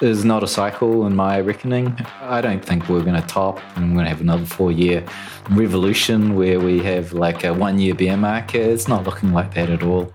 is not a cycle in my reckoning. I don't think we're going to top and we're going to have another four year revolution where we have like a one year bear market. It's not looking like that at all.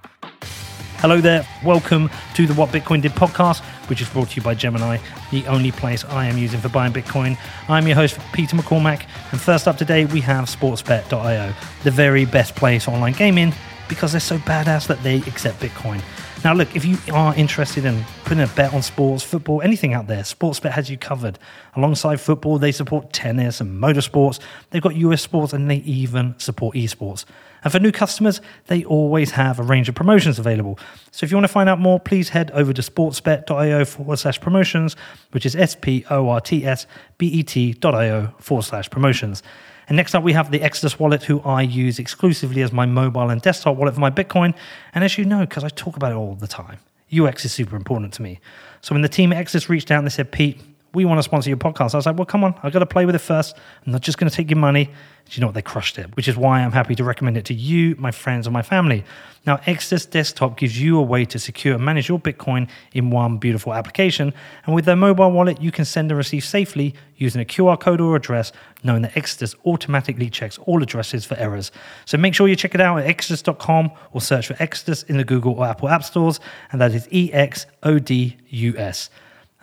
Hello there. Welcome to the What Bitcoin Did podcast, which is brought to you by Gemini, the only place I am using for buying Bitcoin. I'm your host, Peter McCormack. And first up today, we have sportsbet.io, the very best place online gaming because they're so badass that they accept Bitcoin. Now, look, if you are interested in putting a bet on sports, football, anything out there, Sportsbet has you covered. Alongside football, they support tennis and motorsports. They've got US sports and they even support esports. And for new customers, they always have a range of promotions available. So if you want to find out more, please head over to sportsbet.io forward slash promotions, which is S P O R T S B E T.io forward slash promotions. And next up, we have the Exodus wallet, who I use exclusively as my mobile and desktop wallet for my Bitcoin. And as you know, because I talk about it all the time, UX is super important to me. So when the team at Exodus reached out and they said, Pete, we want to sponsor your podcast. I was like, well, come on, I've got to play with it first. I'm not just going to take your money. Do you know what? They crushed it, which is why I'm happy to recommend it to you, my friends, and my family. Now, Exodus Desktop gives you a way to secure and manage your Bitcoin in one beautiful application. And with their mobile wallet, you can send and receive safely using a QR code or address, knowing that Exodus automatically checks all addresses for errors. So make sure you check it out at exodus.com or search for Exodus in the Google or Apple App Stores. And that is E X O D U S.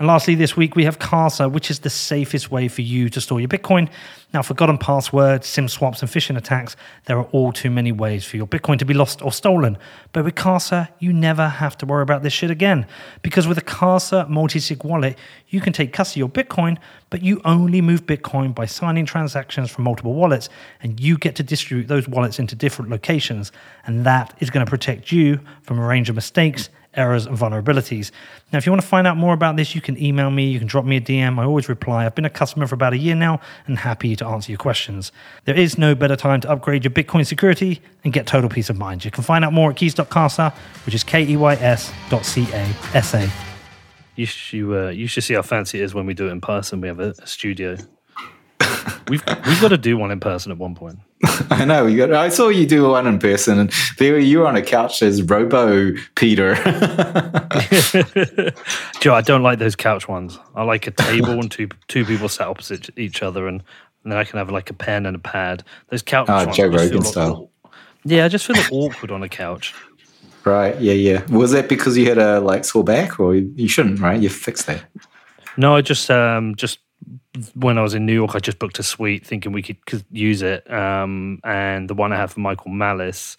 And lastly, this week we have Casa, which is the safest way for you to store your Bitcoin. Now, forgotten passwords, SIM swaps, and phishing attacks, there are all too many ways for your Bitcoin to be lost or stolen. But with Casa, you never have to worry about this shit again. Because with a Casa multi sig wallet, you can take custody of your Bitcoin, but you only move Bitcoin by signing transactions from multiple wallets, and you get to distribute those wallets into different locations. And that is going to protect you from a range of mistakes errors and vulnerabilities. Now, if you want to find out more about this, you can email me, you can drop me a DM. I always reply. I've been a customer for about a year now and happy to answer your questions. There is no better time to upgrade your Bitcoin security and get total peace of mind. You can find out more at keys.casa, which is K E Y S dot C A S A. You should, uh, you should see how fancy it is when we do it in person. We have a, a studio. We've we've got to do one in person at one point. I know. You got, I saw you do one in person, and there you were on a couch as Robo Peter. Joe, I don't like those couch ones. I like a table and two two people sat opposite each other, and, and then I can have like a pen and a pad. Those couch oh, ones. Joe Rogan style. Yeah, I just feel awkward on a couch. Right. Yeah. Yeah. Was that because you had a like sore back, or you shouldn't? Right. You fixed that. No, I just um just when I was in New York, I just booked a suite thinking we could, could use it. Um, and the one I had for Michael Malice,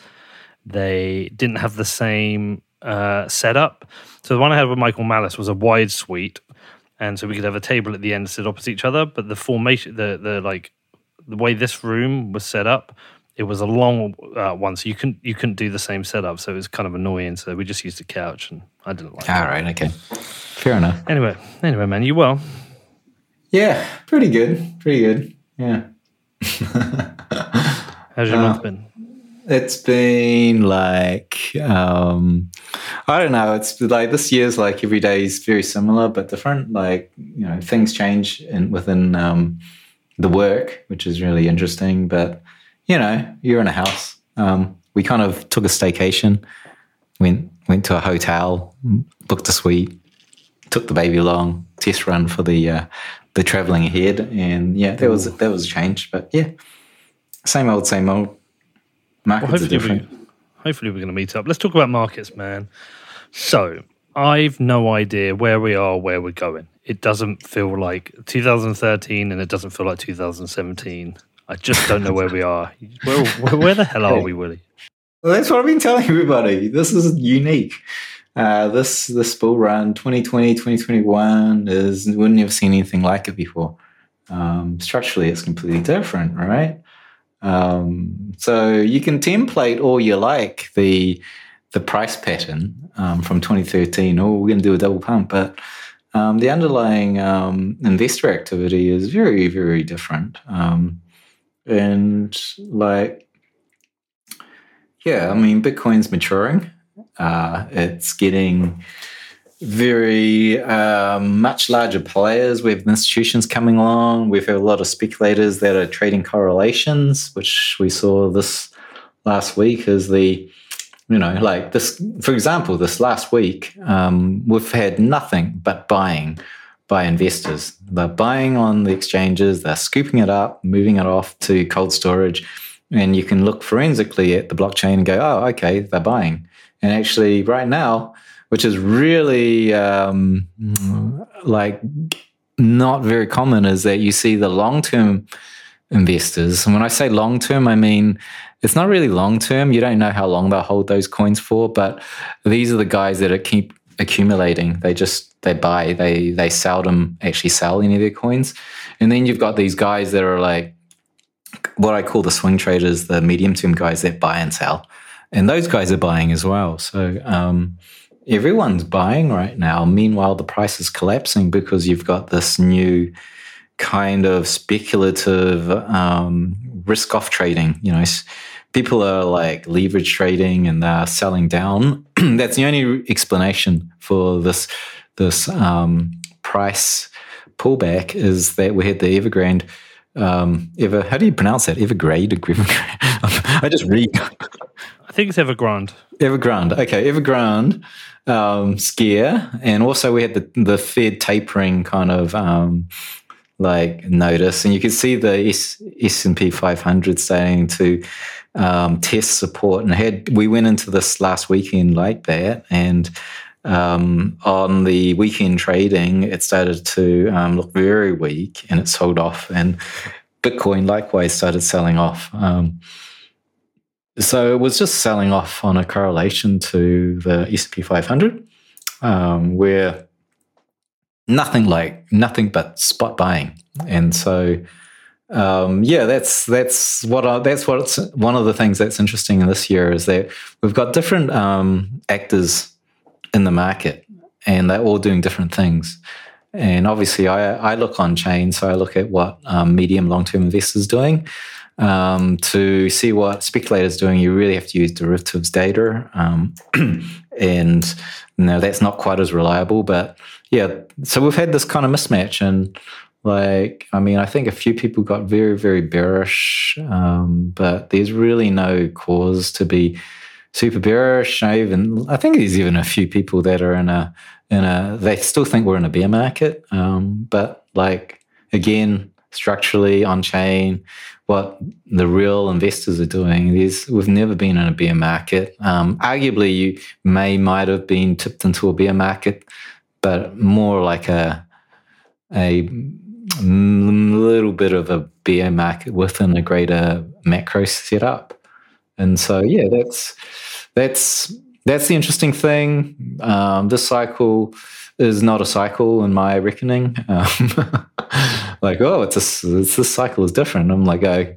they didn't have the same uh, setup. So the one I had with Michael Malice was a wide suite, and so we could have a table at the end sit opposite each other. But the formation, the the like, the way this room was set up, it was a long uh, one, so you couldn't you couldn't do the same setup. So it was kind of annoying. So we just used a couch, and I didn't like. All it. right. Okay. Fair enough. Anyway, anyway, man, you well. Yeah, pretty good. Pretty good. Yeah. How's your uh, month been? It's been like um I don't know. It's like this year's like every day is very similar but different. Like you know things change in within um, the work, which is really interesting. But you know you're in a house. Um, we kind of took a staycation, went went to a hotel, booked a suite, took the baby along, test run for the uh, the traveling ahead, and yeah, that was that was a change. But yeah, same old, same old. Markets well, are different. We, hopefully, we're going to meet up. Let's talk about markets, man. So I've no idea where we are, where we're going. It doesn't feel like 2013, and it doesn't feel like 2017. I just don't know where we are. Where, where, where the hell are we, Willy? Well, that's what I've been telling everybody. This is unique. Uh, this this bull run 2020 2021 is we have never seen anything like it before. Um, structurally, it's completely different, right? Um, so you can template all you like the the price pattern um, from 2013. Oh, we're going to do a double pump, but um, the underlying um, investor activity is very very different. Um, and like, yeah, I mean, Bitcoin's maturing. Uh, it's getting very um, much larger players. We have institutions coming along. We've had a lot of speculators that are trading correlations, which we saw this last week as the you know like this for example this last week um, we've had nothing but buying by investors. They're buying on the exchanges, they're scooping it up, moving it off to cold storage, and you can look forensically at the blockchain and go, oh, okay, they're buying. And actually, right now, which is really um, like not very common, is that you see the long term investors. And when I say long term, I mean it's not really long term. You don't know how long they'll hold those coins for, but these are the guys that are keep accumulating. They just they buy, they they seldom actually sell any of their coins. And then you've got these guys that are like what I call the swing traders, the medium term guys that buy and sell. And those guys are buying as well. So um, everyone's buying right now. Meanwhile, the price is collapsing because you've got this new kind of speculative um, risk off trading. You know, people are like leverage trading and they're selling down. That's the only explanation for this this um, price pullback is that we had the Evergrande. Um, ever, how do you pronounce that? Evergrade? I just read. Think it's Evergrande. Evergrande. Okay, Evergrande um, scare, and also we had the the Fed tapering kind of um, like notice, and you can see the S and P 500 starting to um, test support. And had we went into this last weekend like that, and um, on the weekend trading, it started to um, look very weak, and it sold off. And Bitcoin likewise started selling off. Um, so it was just selling off on a correlation to the S&P 500, um, where nothing like nothing but spot buying, and so um, yeah, that's that's what I, that's what it's one of the things that's interesting in this year is that we've got different um, actors in the market, and they're all doing different things. And obviously, I, I look on chain, so I look at what um, medium long term investors doing. Um, to see what speculators doing, you really have to use derivatives data, um, and no, that's not quite as reliable. But yeah, so we've had this kind of mismatch, and like, I mean, I think a few people got very, very bearish, um, but there's really no cause to be super bearish. I even, I think there's even a few people that are in a, in a, they still think we're in a bear market. Um, but like, again, structurally on chain, what the real investors are doing. is we've never been in a bear market. Um, arguably, you may might have been tipped into a bear market but more like a a little bit of a bear market within a greater macro setup. And so, yeah, that's that's that's the interesting thing. Um, this cycle is not a cycle in my reckoning. Um, like, oh, it's a it's, this cycle is different. I'm like, oh,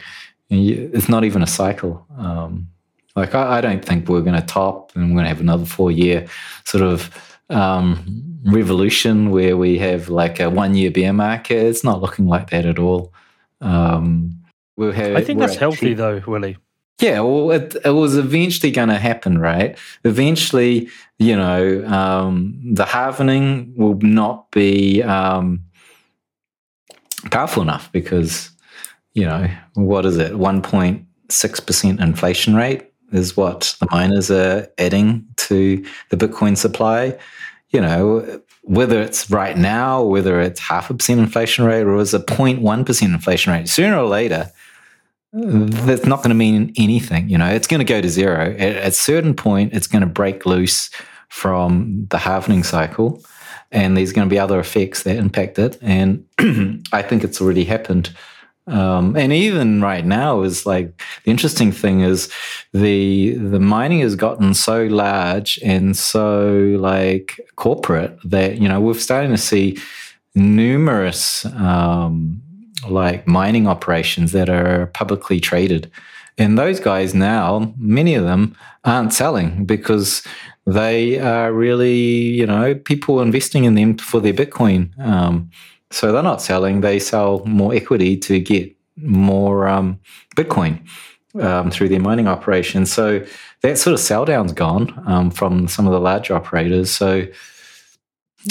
it's not even a cycle. Um, like, I, I, don't think we're going to top, and we're going to have another four year sort of um, revolution where we have like a one year bear market. It's not looking like that at all. Um, we'll have, I think that's healthy though, Willy. Yeah, well, it, it was eventually going to happen, right? Eventually, you know, um, the halvening will not be um, powerful enough because, you know, what is it? 1.6% inflation rate is what the miners are adding to the Bitcoin supply you know, whether it's right now, whether it's half a percent inflation rate or is a 0.1% inflation rate, sooner or later, that's not going to mean anything. You know, it's going to go to zero. At, a certain point, it's going to break loose from the halvening cycle, and there's going to be other effects that impact it. And I think it's already happened. Um, and even right now is like the interesting thing is the the mining has gotten so large and so like corporate that you know we're starting to see numerous um, like mining operations that are publicly traded and those guys now many of them aren't selling because they are really you know people investing in them for their bitcoin um, so they're not selling; they sell more equity to get more um, Bitcoin um, through their mining operations. So that sort of sell down's gone um, from some of the large operators. So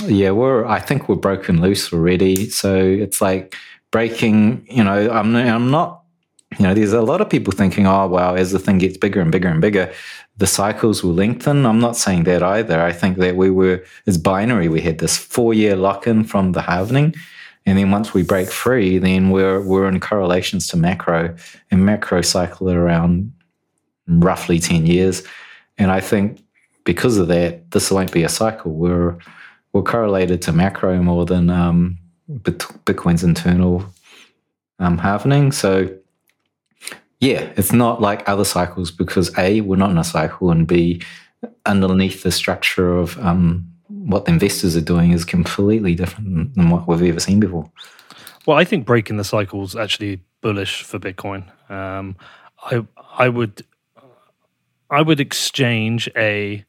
yeah, we're I think we're broken loose already. So it's like breaking. You know, I'm I'm not you know, there's a lot of people thinking, oh, wow, as the thing gets bigger and bigger and bigger, the cycles will lengthen. I'm not saying that either. I think that we were, it's binary. We had this four year lock in from the halvening. And then once we break free, then we're, we're in correlations to macro, and macro cycle around roughly 10 years. And I think because of that, this won't be a cycle. We're, we're correlated to macro more than um, Bitcoin's internal um. So, yeah, it's not like other cycles because A, we're not in a cycle, and B, underneath the structure of um, what the investors are doing is completely different than what we've ever seen before. Well, I think breaking the cycle is actually bullish for Bitcoin. Um, I I would I would exchange a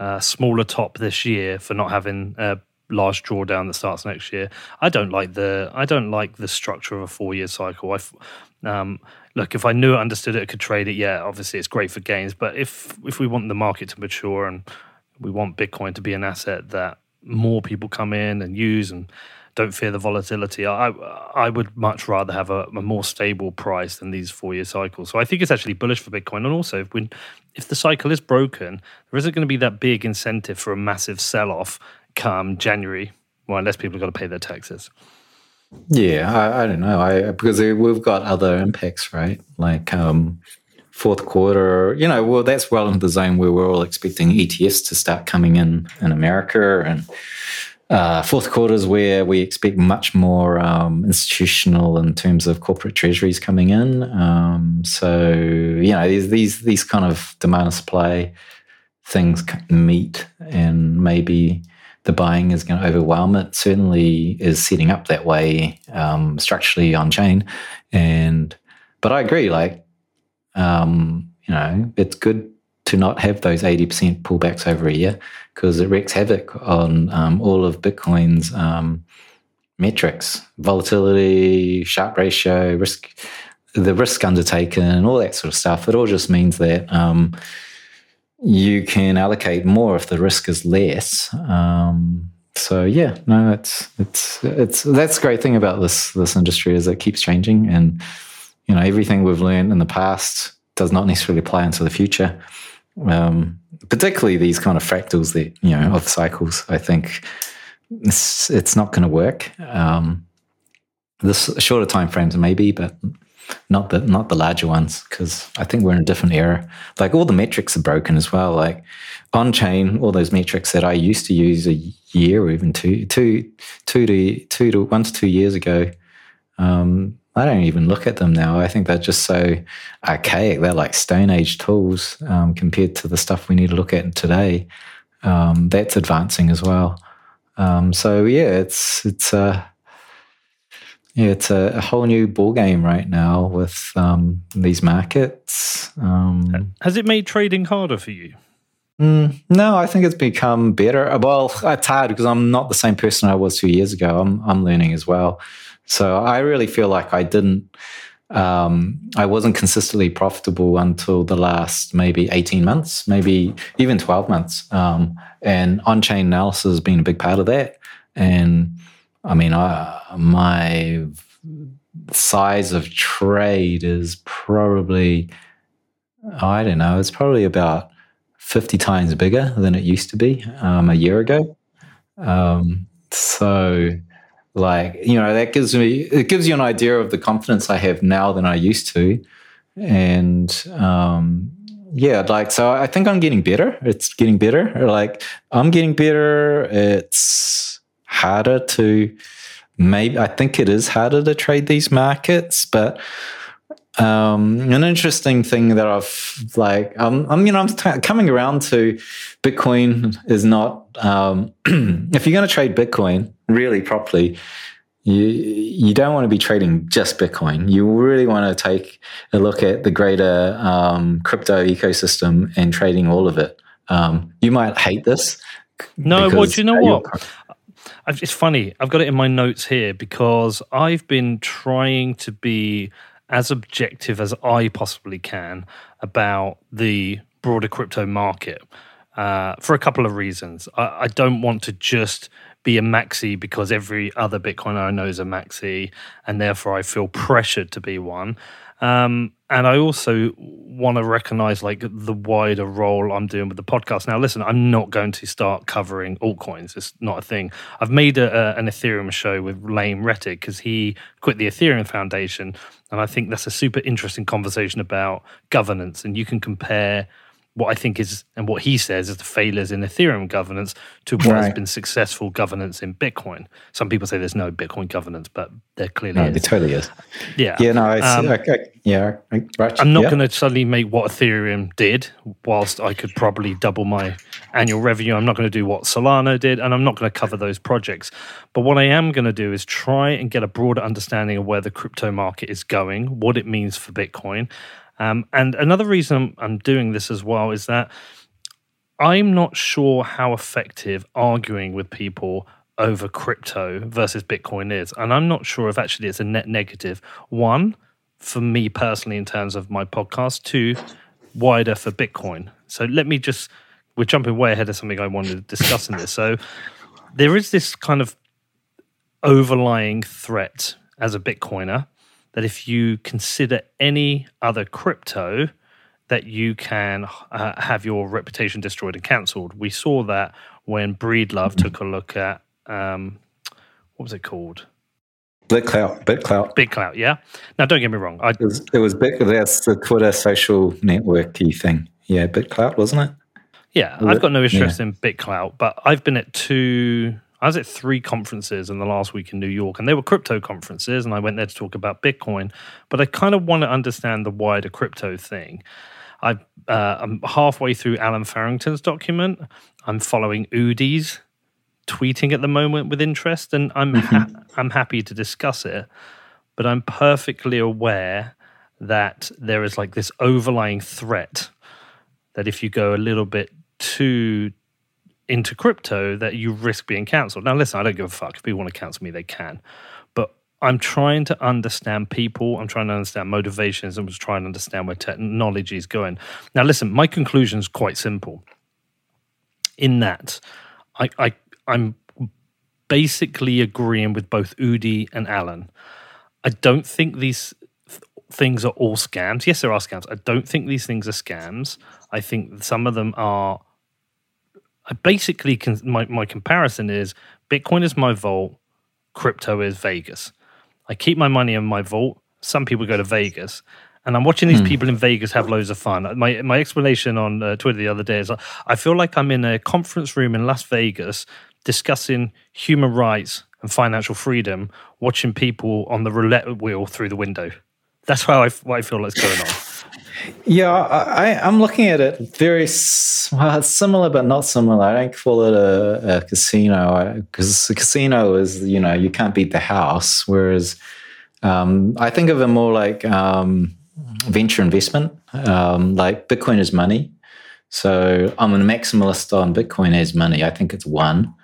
uh, smaller top this year for not having a large drawdown that starts next year. I don't like the I don't like the structure of a four year cycle. I um, look if I knew it, understood it, I could trade it. Yeah, obviously it's great for gains. But if if we want the market to mature and we want Bitcoin to be an asset that more people come in and use and don't fear the volatility. I I would much rather have a, a more stable price than these four year cycles. So I think it's actually bullish for Bitcoin. And also, if when if the cycle is broken, there isn't going to be that big incentive for a massive sell off come January. Well, unless people have got to pay their taxes. Yeah, I, I don't know. I because we've got other impacts, right? Like um, fourth quarter. You know, well, that's well into the zone where we're all expecting ETFs to start coming in in America and uh, fourth quarter is where we expect much more um, institutional in terms of corporate treasuries coming in. Um, so you know these these these kind of demand and supply things meet, and maybe the buying is going to overwhelm it. Certainly is setting up that way um, structurally on chain, and but I agree. Like um, you know, it's good to not have those 80% pullbacks over a year because it wreaks havoc on um, all of Bitcoin's um, metrics, volatility, Sharpe ratio, risk, the risk undertaken, all that sort of stuff. It all just means that um, you can allocate more if the risk is less. Um, so yeah, no, it's it's it's that's the great thing about this this industry is it keeps changing, and you know everything we've learned in the past does not necessarily apply into the future um, particularly these kind of fractals that you know of cycles. I think it's, it's not going to work. Um, this shorter time frames maybe, but not the not the larger ones because I think we're in a different era. Like all the metrics are broken as well. Like on chain, all those metrics that I used to use a year or even two, two, two to two to one to two years ago, um, I don't even look at them now. I think they're just so archaic. They're like Stone Age tools um, compared to the stuff we need to look at today. Um, that's advancing as well. Um, so yeah, it's it's a yeah, it's a, a, whole new ball game right now with um, these markets. Um, Has it made trading harder for you? Mm, no, I think it's become better. Well, it's hard because I'm not the same person I was two years ago. I'm I'm learning as well. So I really feel like I didn't, um, I wasn't consistently profitable until the last maybe 18 months, maybe even 12 months. Um, and on chain analysis has been a big part of that. And I mean, I, my size of trade is probably, I don't know, it's probably about 50 times bigger than it used to be um, a year ago. Um, so, like you know that gives me it gives you an idea of the confidence i have now than i used to. And um yeah like so i think i'm getting better. It's getting better. Like i'm getting better. It's harder to maybe i think it is harder to trade these markets but um, an interesting thing that I've like, um, I'm, you know, I'm t- coming around to Bitcoin is not, um, if you're going to trade Bitcoin really properly, you, you don't want to be trading just Bitcoin. You really want to take a look at the greater um, crypto ecosystem and trading all of it. Um, you might hate this. No, what do you know what? It's funny. I've got it in my notes here because I've been trying to be as objective as I possibly can about the broader crypto market uh, for a couple of reasons. I, I, don't want to just be a maxi because every other Bitcoiner I know is a maxi, and therefore I feel pressured to be one. Um, and I also want to recognize like the wider role I'm doing with the podcast. Now, listen, I'm not going to start covering altcoins. It's not a thing. I've made a, a, an Ethereum show with Lane Rettig because he quit the Ethereum Foundation, and I think that's a super interesting conversation about governance. And you can compare what I think is and what he says is the failures in Ethereum governance to what right. has been successful governance in Bitcoin. Some people say there's no Bitcoin governance, but there clearly no, is. It totally is. Yeah. Yeah. No. I, um, I, I, yeah. Right. I'm not yeah. going to suddenly make what Ethereum did, whilst I could probably double my annual revenue. I'm not going to do what Solana did, and I'm not going to cover those projects. But what I am going to do is try and get a broader understanding of where the crypto market is going, what it means for Bitcoin um, and another reason I'm doing this as well is that I'm not sure how effective arguing with people over crypto versus Bitcoin is. And I'm not sure if actually it's a net negative. One, for me personally, in terms of my podcast, two, wider for Bitcoin. So let me just, we're jumping way ahead of something I wanted to discuss in this. So there is this kind of overlying threat as a Bitcoiner that if you consider any other crypto, that you can uh, have your reputation destroyed and cancelled. We saw that when Breedlove took a look at um, what was it called? BitClout. BitClout. BitClout. Yeah. Now, don't get me wrong. I, it was, it was Bit. That's the Twitter social networky thing. Yeah, BitClout, wasn't it? Yeah, was I've got no interest yeah. in BitClout, but I've been at two I was at three conferences in the last week in New York, and they were crypto conferences, and I went there to talk about Bitcoin. But I kind of want to understand the wider crypto thing. I, uh, I'm halfway through Allen Farrington's document. I'm following Udi's tweeting at the moment with interest, and I'm mm-hmm. ha- I'm happy to discuss it. But I'm perfectly aware that there is like this overlying threat that if you go a little bit too into crypto that you risk being cancelled. Now, listen, I don't give a fuck. If people want to cancel me, they can. But I'm trying to understand people. I'm trying to understand motivations. I'm trying to understand where technology is going. Now, listen, my conclusion is quite simple. In that, I, I I'm basically agreeing with both Udi and Allen. I don't think these th- things are all scams. Yes, there are scams. I don't think these things are scams. I think some of them are I basically can, my my comparison is Bitcoin is my vault, crypto is Vegas. I keep my money in my vault. Some people go to Vegas, and I'm watching these hmm. people in Vegas have loads of fun. My my explanation on uh, Twitter the other day is I feel like I'm in a conference room in Las Vegas discussing human rights and financial freedom, watching people on the roulette wheel through the window. That's how I, what I feel like going on. Yeah, I, am looking at it very similar, but not similar. I don't call it a, a casino because a casino is, you know, you can't beat the house. Whereas um, I think of it more like um, venture investment. Um, like Bitcoin is money. So I'm a maximalist on Bitcoin as money. I think it's one.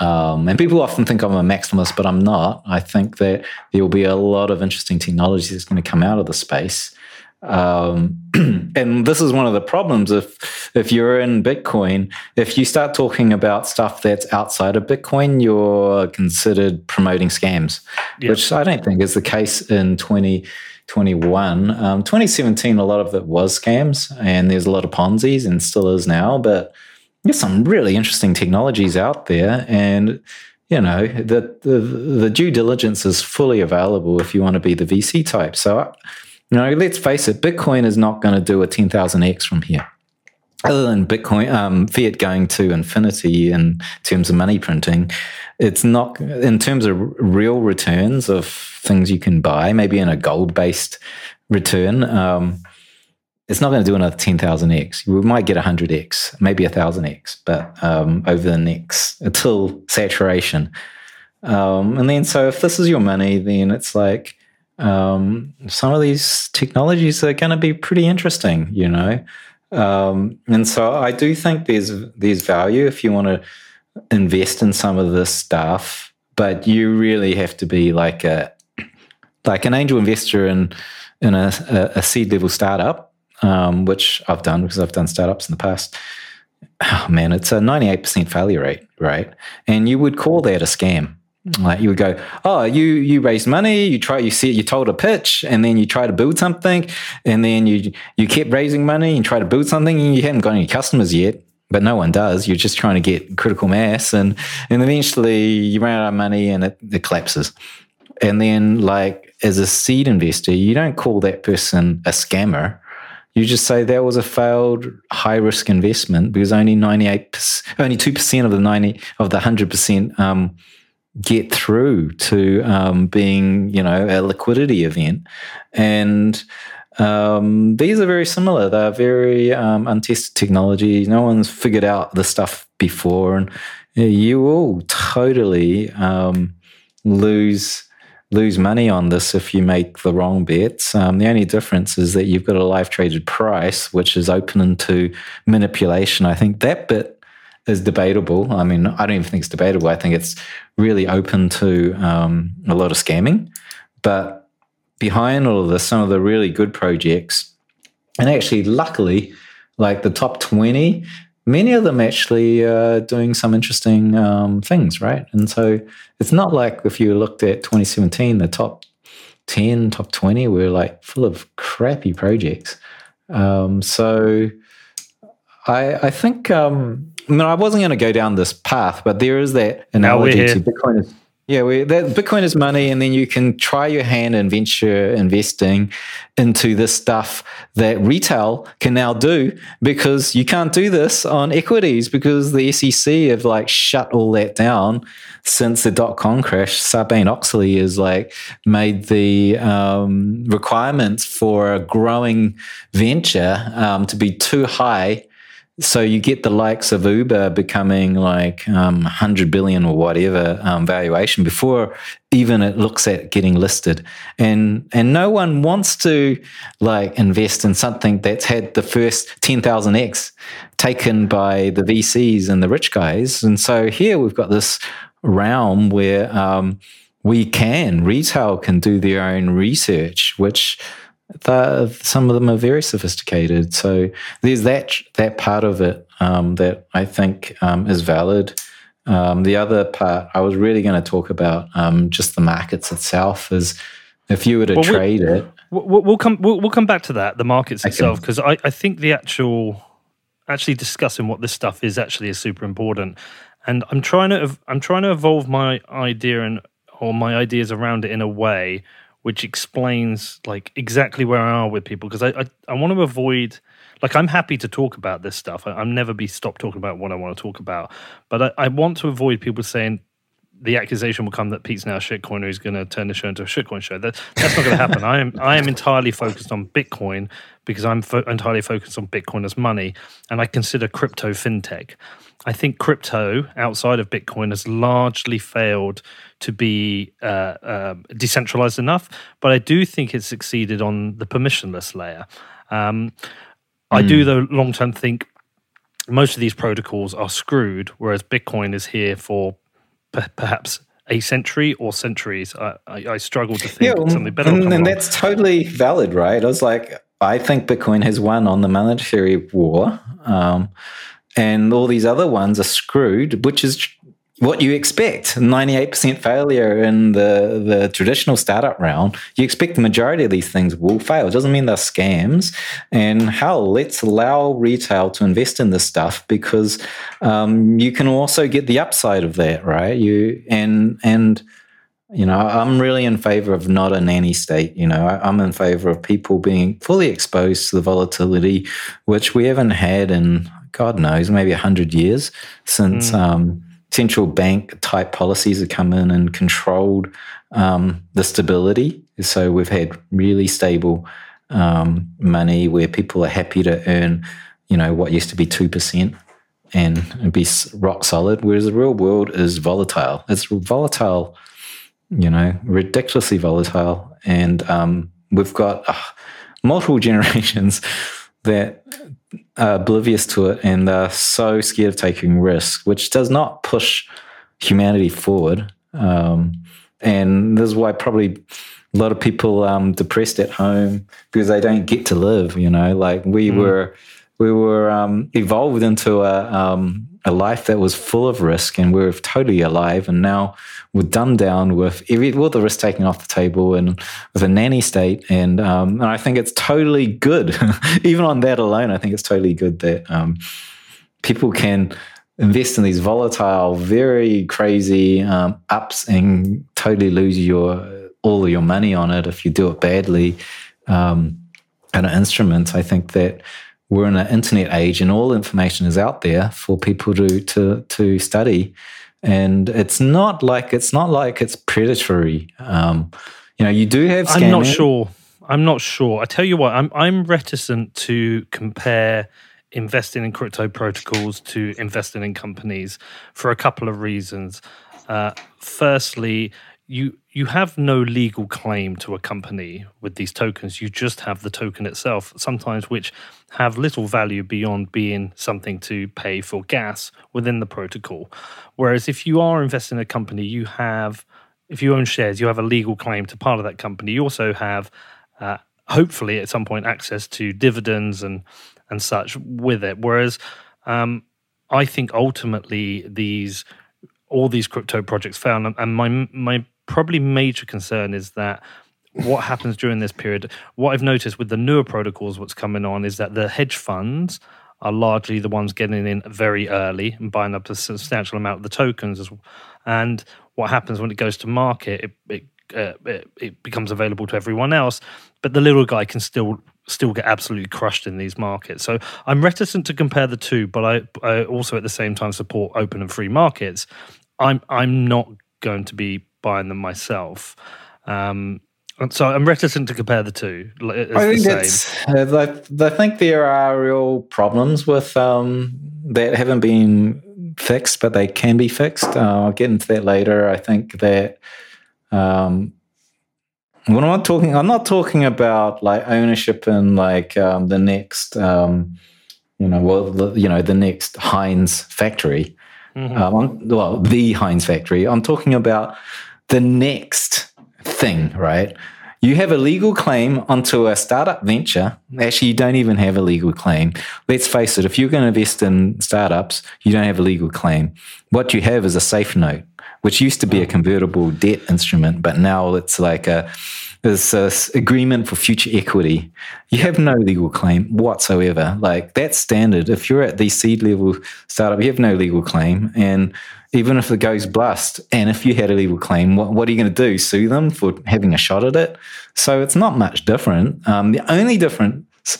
Um, and people often think I'm a maximalist, but I'm not. I think that there will be a lot of interesting technology that's going to come out of the space. Um, and this is one of the problems if if you're in Bitcoin, if you start talking about stuff that's outside of Bitcoin, you're considered promoting scams, yep. which I don't think is the case in 2021. Um, 2017, a lot of it was scams, and there's a lot of Ponzi's, and still is now. But there's some really interesting technologies out there, and you know the the, the due diligence is fully available if you want to be the VC type. So. I, you know, let's face it, Bitcoin is not going to do a 10,000x from here. Other than Bitcoin, um, fiat going to infinity in terms of money printing, it's not in terms of real returns of things you can buy, maybe in a gold based return. Um, it's not going to do another 10,000x. We might get 100x, maybe 1,000x, but um, over the next, until saturation. Um, and then, so if this is your money, then it's like, um, some of these technologies are going to be pretty interesting, you know. Um, and so I do think there's there's value if you want to invest in some of this stuff, but you really have to be like a like an angel investor in in a, a seed level startup, um, which I've done because I've done startups in the past. oh man, it's a 98% failure rate, right? And you would call that a scam. Like you would go, oh, you you raised money, you try, you see, you told a pitch, and then you try to build something, and then you you keep raising money and try to build something, and you haven't got any customers yet, but no one does. You're just trying to get critical mass, and and eventually you run out of money and it, it collapses. And then, like as a seed investor, you don't call that person a scammer. You just say that was a failed high risk investment because only 98, only 2% of the 90, of the 100% um, get through to um, being, you know, a liquidity event. And um, these are very similar. They're very um, untested technology. No one's figured out the stuff before. And you will totally um, lose lose money on this if you make the wrong bets. Um, the only difference is that you've got a live traded price, which is open to manipulation. I think that bit is debatable. I mean, I don't even think it's debatable. I think it's really open to um, a lot of scamming. But behind all of this, some of the really good projects, and actually, luckily, like the top 20, many of them actually are doing some interesting um, things, right? And so it's not like if you looked at 2017, the top 10, top 20 were like full of crappy projects. Um, so I, I think, um, I mean, I wasn't going to go down this path, but there is that analogy to Bitcoin is yeah, we, that Bitcoin is money, and then you can try your hand in venture investing into this stuff that retail can now do because you can't do this on equities because the SEC have like shut all that down since the dot com crash. Sarbanes Oxley has like made the um, requirements for a growing venture um, to be too high so you get the likes of Uber becoming like um, 100 billion or whatever um, valuation before even it looks at getting listed. And and no one wants to like invest in something that's had the first 10,000x taken by the VCs and the rich guys. And so here we've got this realm where um, we can, retail can do their own research, which the, some of them are very sophisticated. So there's that that part of it um, that I think um, is valid. Um, the other part I was really going to talk about um, just the markets itself is if you were to well, trade we'll, it. We'll, we'll come we'll, we'll, come back to that the markets okay. itself because I, I think the actual actually discussing what this stuff is actually is super important. And I'm trying to I'm trying to evolve my idea and or my ideas around it in a way which explains like exactly where I are with people because I, I, I want to avoid like I'm happy to talk about this stuff. I, am never be stopped talking about what I want to talk about, but I, I, want to avoid people saying the accusation will come that Pete's now a shitcoiner who's going to turn the show into a shitcoin show. That that's not going to happen. I am I am entirely focused on Bitcoin because I'm fo- entirely focused on Bitcoin as money, and I consider crypto fintech. I think crypto outside of Bitcoin has largely failed to be uh, uh, decentralized enough, but I do think it's succeeded on the permissionless layer. Um, mm. I do, hmm. though, long term think most of these protocols are screwed, whereas Bitcoin is here for perhaps a century or centuries. I, I, I struggle to think yeah, something better. And, and that's totally valid, right? I was like, I think Bitcoin has won on the monetary war. Um, and all these other ones are screwed, which is what you expect 98% failure in the, the traditional startup round. You expect the majority of these things will fail. It doesn't mean they're scams. And hell, let's allow retail to invest in this stuff because um, you can also get the upside of that, right? You and and you know, I'm really in favor of not a nanny state. You know, I'm in favor of people being fully exposed to the volatility, which we haven't had in God knows, maybe 100 years since mm. um, central bank type policies have come in and controlled um, the stability. So we've had really stable um, money where people are happy to earn, you know, what used to be 2% and be rock solid, whereas the real world is volatile. It's volatile, you know, ridiculously volatile. And um, we've got uh, multiple generations that oblivious to it and they're so scared of taking risks, which does not push humanity forward. Um, and this is why probably a lot of people um, depressed at home because they don't get to live. You know, like we mm. were we were um, evolved into a um, a life that was full of risk, and we we're totally alive. And now we're dumbed down with every all the risk taken off the table, and with a nanny state. And um, and I think it's totally good. Even on that alone, I think it's totally good that um, people can invest in these volatile, very crazy um, ups and totally lose your all of your money on it if you do it badly. Um, and an instrument, I think that we're in an internet age and all information is out there for people to to to study. And it's not like it's not like it's predatory. Um, you know you do have scamming. i'm not sure. I'm not sure. I tell you what i'm i'm reticent to compare investing in crypto protocols to investing in companies for a couple of reasons. Uh, firstly you you have no legal claim to a company with these tokens. You just have the token itself sometimes which have little value beyond being something to pay for gas within the protocol. Whereas if you are investing in a company you have if you own shares you have a legal claim to part of that company. You also have uh, hopefully at some point access to dividends and and such with it. Whereas um, i think ultimately these all these crypto projects fail. And my my probably major concern is that what happens during this period. What I've noticed with the newer protocols, what's coming on is that the hedge funds are largely the ones getting in very early and buying up a substantial amount of the tokens. And what happens when it goes to market, it, it, uh, it, it becomes available to everyone else, but the little guy can still still get absolutely crushed in these markets. So I'm reticent to compare the two, but I, I also at the same time support open and free markets. I'm I'm not going to be buying them myself. Um, so I'm reticent to compare the two. I think. Uh, I think there are real problems with um, that haven't been fixed, but they can be fixed. Uh, I'll get into that later. I think that um, when I'm talking, I'm not talking about like ownership and like um, the next, um, you know, well, the, you know, the next Heinz factory. Mm-hmm. Um, well, the Heinz factory. I'm talking about the next thing, right? You have a legal claim onto a startup venture. Actually, you don't even have a legal claim. Let's face it, if you're going to invest in startups, you don't have a legal claim. What you have is a safe note, which used to be a convertible debt instrument, but now it's like a this uh, agreement for future equity. You have no legal claim whatsoever. Like that's standard. If you're at the seed level startup, you have no legal claim. And even if it goes bust, and if you had a legal claim, what, what are you going to do? Sue them for having a shot at it? So it's not much different. Um, the only difference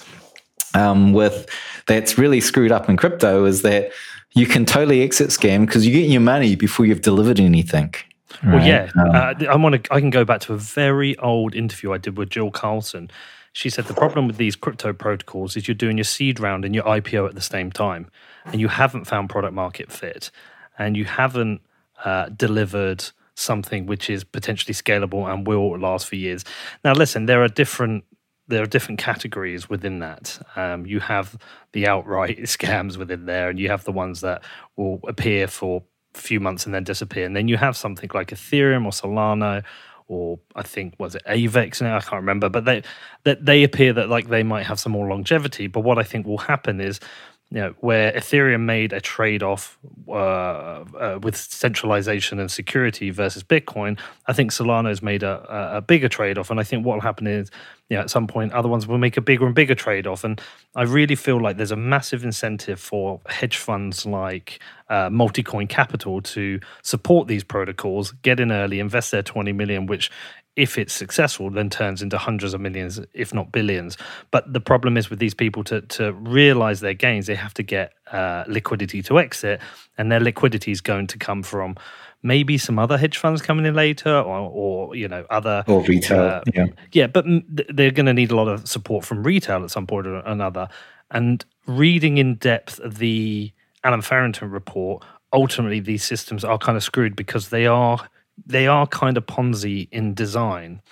um, with that's really screwed up in crypto is that you can totally exit scam because you get your money before you've delivered anything. Right? Well, yeah, um, uh, I want to. I can go back to a very old interview I did with Jill Carlson. She said the problem with these crypto protocols is you're doing your seed round and your IPO at the same time, and you haven't found product market fit and you haven't uh, delivered something which is potentially scalable and will last for years. Now, listen, there are different there are different categories within that. Um, you have the outright scams within there, and you have the ones that will appear for a few months and then disappear. And then you have something like Ethereum or Solana, or I think was it Avax now I can't remember, but they that they appear that like they might have some more longevity. But what I think will happen is you know, where Ethereum made a trade off uh, uh, with centralization and security versus Bitcoin, I think Solana's made a, a bigger trade off. And I think what will happen is, you know, at some point, other ones will make a bigger and bigger trade off. And I really feel like there's a massive incentive for hedge funds like uh, Multicoin Capital to support these protocols, get in early, invest their 20 million, which if it's successful, then turns into hundreds of millions, if not billions. But the problem is with these people to to realize their gains, they have to get uh, liquidity to exit, and their liquidity is going to come from maybe some other hedge funds coming in later, or, or you know other or retail. Uh, yeah, yeah, but they're going to need a lot of support from retail at some point or another. And reading in depth the Allen Farrington report, ultimately these systems are kind of screwed because they are they are kind of Ponzi in design.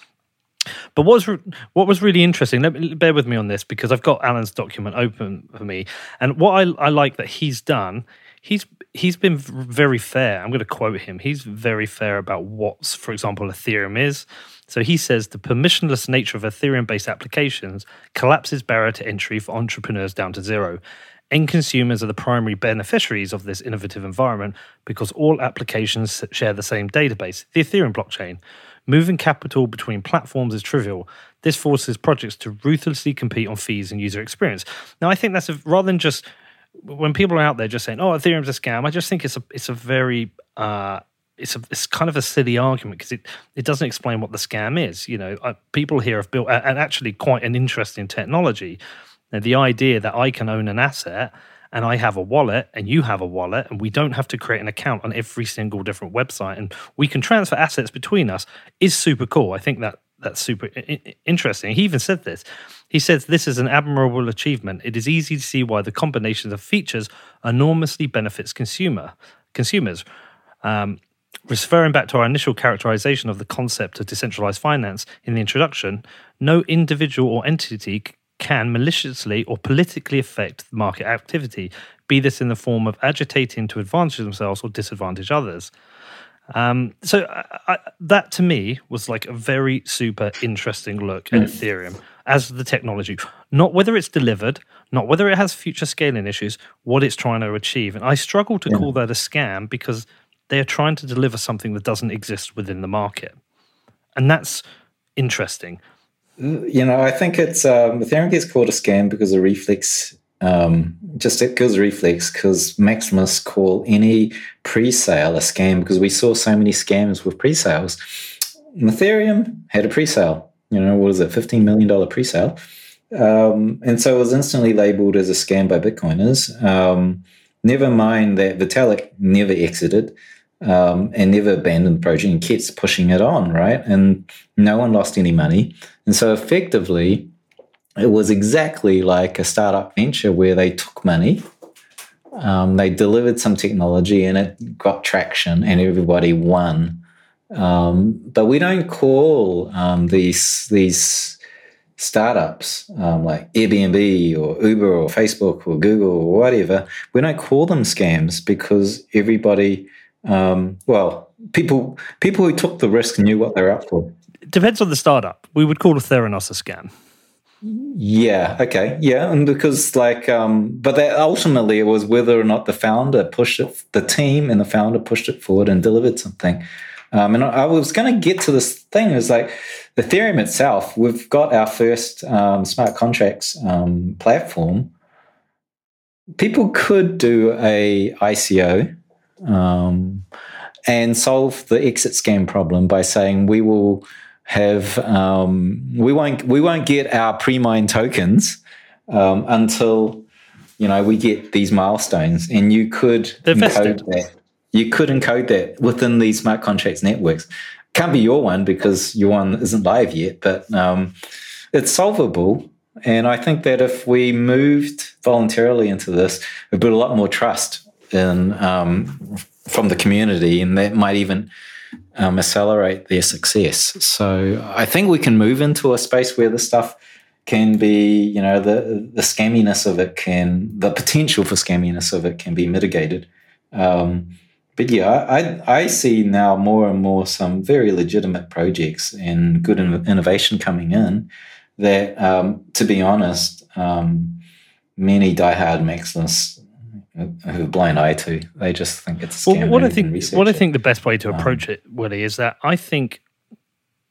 But what was re- what was really interesting? Let me, bear with me on this because I've got Allen's document open for me, and what I, I like that he's done, he's he's been very fair. I'm going to quote him. He's very fair about what, for example, Ethereum is. So he says the permissionless nature of Ethereum based applications collapses barrier to entry for entrepreneurs down to zero. End consumers are the primary beneficiaries of this innovative environment because all applications share the same database, the Ethereum blockchain. Moving capital between platforms is trivial. This forces projects to ruthlessly compete on fees and user experience. Now, I think that's a, rather than just when people are out there just saying, "Oh, Ethereum's a scam," I just think it's a it's a very uh, it's a it's kind of a silly argument because it it doesn't explain what the scam is. You know, uh, people here have built and actually quite an interesting technology. Now, the idea that I can own an asset and I have a wallet and you have a wallet and we don't have to create an account on every single different website and we can transfer assets between us is super cool. I think that that's super interesting. He even said this. He says this is an admirable achievement. It is easy to see why the combination of features enormously benefits consumer consumers. Um, referring back to our initial characterization of the concept of decentralized finance in the introduction, no individual or entity can maliciously or politically affect market activity, be this in the form of agitating to advantage themselves or disadvantage others. Um, so I, I, that to me was like a very super interesting look at mm. Ethereum as the technology, not whether it's delivered, not whether it has future scaling issues, what it's trying to achieve. And I struggle to yeah. call that a scam because they are trying to deliver something that doesn't exist within the market, and that's interesting. You know, I think it's um, Ethereum gets called a scam because of reflex. Um, just because reflex, because Maximus call any pre-sale a scam because we saw so many scams with pre-sales. Ethereum had a pre-sale. You know, what was it, fifteen million dollar pre-sale, um, and so it was instantly labeled as a scam by Bitcoiners. Um, never mind that Vitalik never exited um, and never abandoned the project and kept pushing it on, right? And no one lost any money. And so effectively, it was exactly like a startup venture where they took money, um, they delivered some technology, and it got traction, and everybody won. Um, but we don't call um, these these startups um, like Airbnb or Uber or Facebook or Google or whatever. We don't call them scams because everybody um, well, people people who took the risk knew what they're up for. Depends on the startup. We would call a Theranos a scam. Yeah. Okay. Yeah, and because like, um, but that ultimately it was whether or not the founder pushed it, the team and the founder pushed it forward and delivered something. Um, and I was going to get to this thing is like the Ethereum itself. We've got our first um, smart contracts um, platform. People could do a ICO um, and solve the exit scam problem by saying we will have um, we won't we won't get our pre-mine tokens um, until you know we get these milestones, and you could encode that. You could encode that within these smart contracts networks. Can't be your one because your one isn't live yet, but um, it's solvable. And I think that if we moved voluntarily into this, we build a lot more trust in um, from the community, and that might even um, accelerate their success. So I think we can move into a space where the stuff can be, you know, the the scamminess of it can, the potential for scamminess of it can be mitigated. Um, but yeah, I I see now more and more some very legitimate projects and good innovation coming in. That, um, to be honest, um, many diehard Who a blind eye to. They just think it's. Well, what I think, what I think the best way to um, approach um, it, Willy, is that I think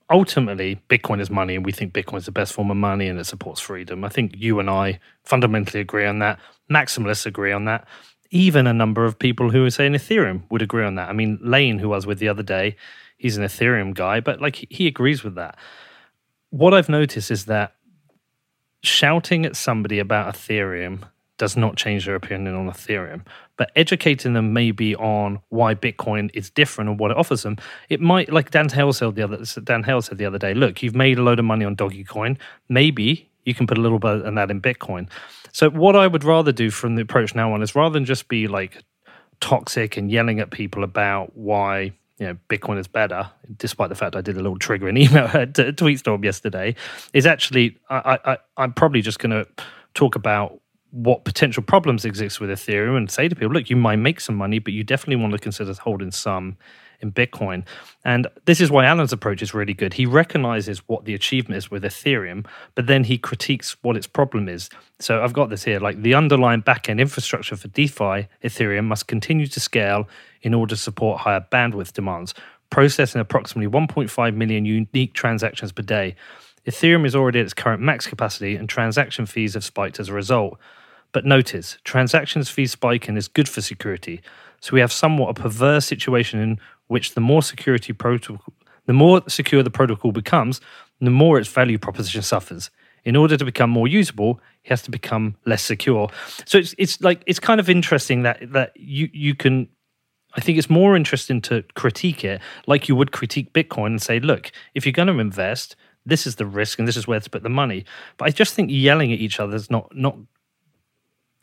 ultimately Bitcoin is money, and we think Bitcoin is the best form of money, and it supports freedom. I think you and I fundamentally agree on that. Maximalists agree on that. Even a number of people who are saying Ethereum would agree on that. I mean, Lane, who I was with the other day, he's an Ethereum guy, but like he agrees with that. What I've noticed is that shouting at somebody about Ethereum does not change their opinion on Ethereum. But educating them maybe on why Bitcoin is different and what it offers them, it might like Dan Held said the other Dan Held said the other day. Look, you've made a load of money on Dogecoin. Maybe you can put a little bit of that in Bitcoin. So what I would rather do from the approach now on is rather than just be like toxic and yelling at people about why you know Bitcoin is better, despite the fact I did a little triggering email uh, to Tweetstorm yesterday, is actually I, I I'm probably just going to talk about what potential problems exist with Ethereum and say to people, look, you might make some money, but you definitely want to consider holding some in Bitcoin. And this is why Allen's approach is really good. He recognizes what the achievement is with Ethereum, but then he critiques what its problem is. So I've got this here like the underlying backend infrastructure for DeFi Ethereum must continue to scale in order to support higher bandwidth demands, processing approximately 1.5 million unique transactions per day. Ethereum is already at its current max capacity, and transaction fees have spiked as a result. But notice, transactions fees spiking is good for security. So we have somewhat a perverse situation in which the more security protocol, the more secure the protocol becomes, the more its value proposition suffers. In order to become more usable, it has to become less secure. So it's it's like it's kind of interesting that that you you can I think it's more interesting to critique it like you would critique Bitcoin and say, look, if you're going to invest, this is the risk and this is where to put the money. But I just think yelling at each other is not not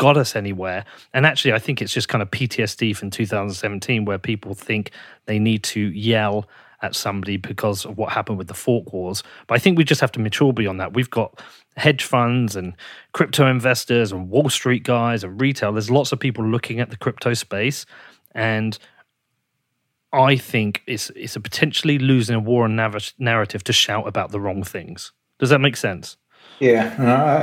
got us anywhere. And actually, I think it's just kind of PTSD from 2017 where people think they need to yell at somebody because of what happened with the fork wars. But I think we just have to mature beyond that. We've got hedge funds and crypto investors and Wall Street guys and retail. There's lots of people looking at the crypto space. And I think it's it's a potentially losing a war on narrative to shout about the wrong things. Does that make sense? Yeah,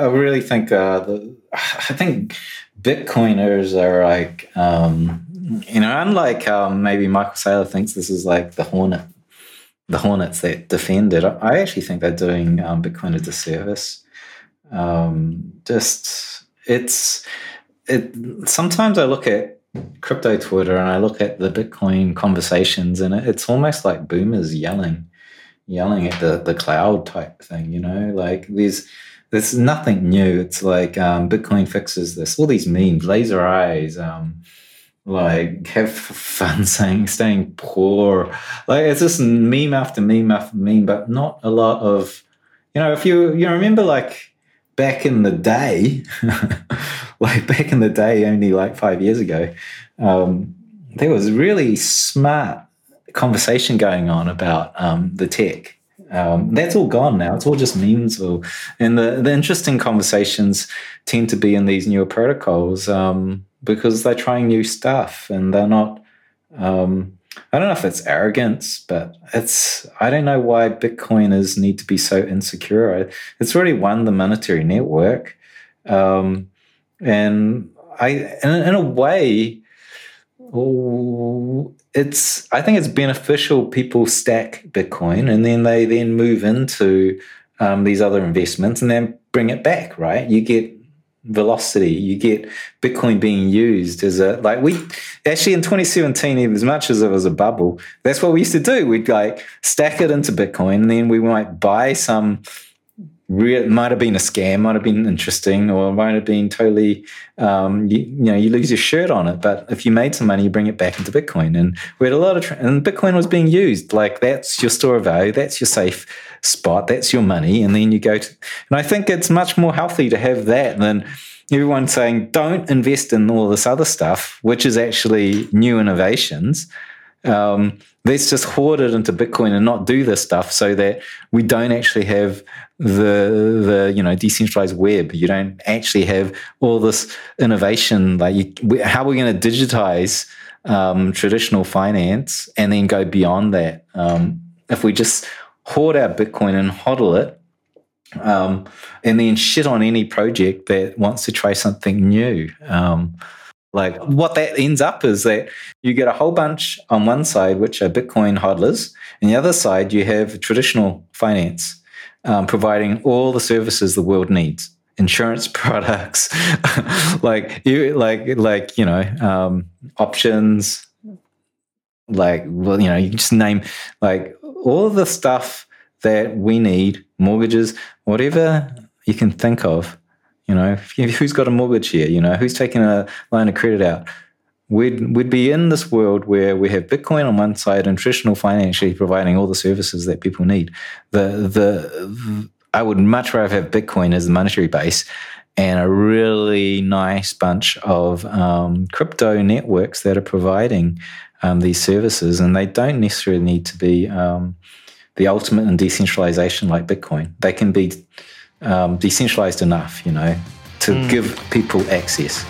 I really think uh, the I think Bitcoiners are like um, you know, unlike um, maybe Michael Saylor thinks this is like the Hornet, the Hornets that defend it. I actually think they're doing um, Bitcoin a disservice. Um, just it's it. Sometimes I look at crypto Twitter and I look at the Bitcoin conversations, and it's almost like boomers yelling, yelling at the the cloud type thing. You know, like these there's nothing new. It's like um, Bitcoin fixes this. All these memes, laser eyes, um, like have fun saying staying poor. Like it's just meme after meme after meme, but not a lot of you know, if you you remember like back in the day, like back in the day, only like five years ago, um, there was really smart conversation going on about um, the tech um, that's all gone now. It's all just memes. Or, and the, the interesting conversations tend to be in these newer protocols um, because they're trying new stuff and they're not. Um, I don't know if it's arrogance, but it's. I don't know why Bitcoiners need to be so insecure. It's already won the monetary network, um, and I, in, in a way, it's I think it's beneficial people stack Bitcoin and then they then move into um, these other investments and then bring it back, right? You get velocity, you get Bitcoin being used as a like we actually in 2017, even as much as it was a bubble, that's what we used to do. We'd like stack it into Bitcoin and then we might buy some it might have been a scam, might have been interesting, or might have been totally, um, you, you, know, you lose your shirt on it. But if you made some money, you bring it back into Bitcoin. And we had a lot of, tra- and Bitcoin was being used. Like that's your store of value, that's your safe spot, that's your money. And then you go to, and I think it's much more healthy to have that than everyone saying, don't invest in all this other stuff, which is actually new innovations. Um, let's just hoard it into Bitcoin and not do this stuff so that we don't actually have the the you know decentralized web. You don't actually have all this innovation. Like, you, how are we going to digitize um, traditional finance and then go beyond that? Um, if we just hoard our Bitcoin and hodl it, um, and then shit on any project that wants to try something new. Like what that ends up is that you get a whole bunch on one side, which are Bitcoin hodlers, and the other side you have traditional finance um, providing all the services the world needs insurance products like you like like you know um, options like well you know you just name like all the stuff that we need mortgages whatever you can think of you know who's got a mortgage here you know who's taking a line of credit out we'd we'd be in this world where we have Bitcoin on one side and traditional financially providing all the services that people need. The the I would much rather have Bitcoin as the monetary base and a really nice bunch of um, crypto networks that are providing um, these services, and they don't necessarily need to be um, the ultimate in decentralization like Bitcoin. They can be um, decentralized enough, you know, to give people access.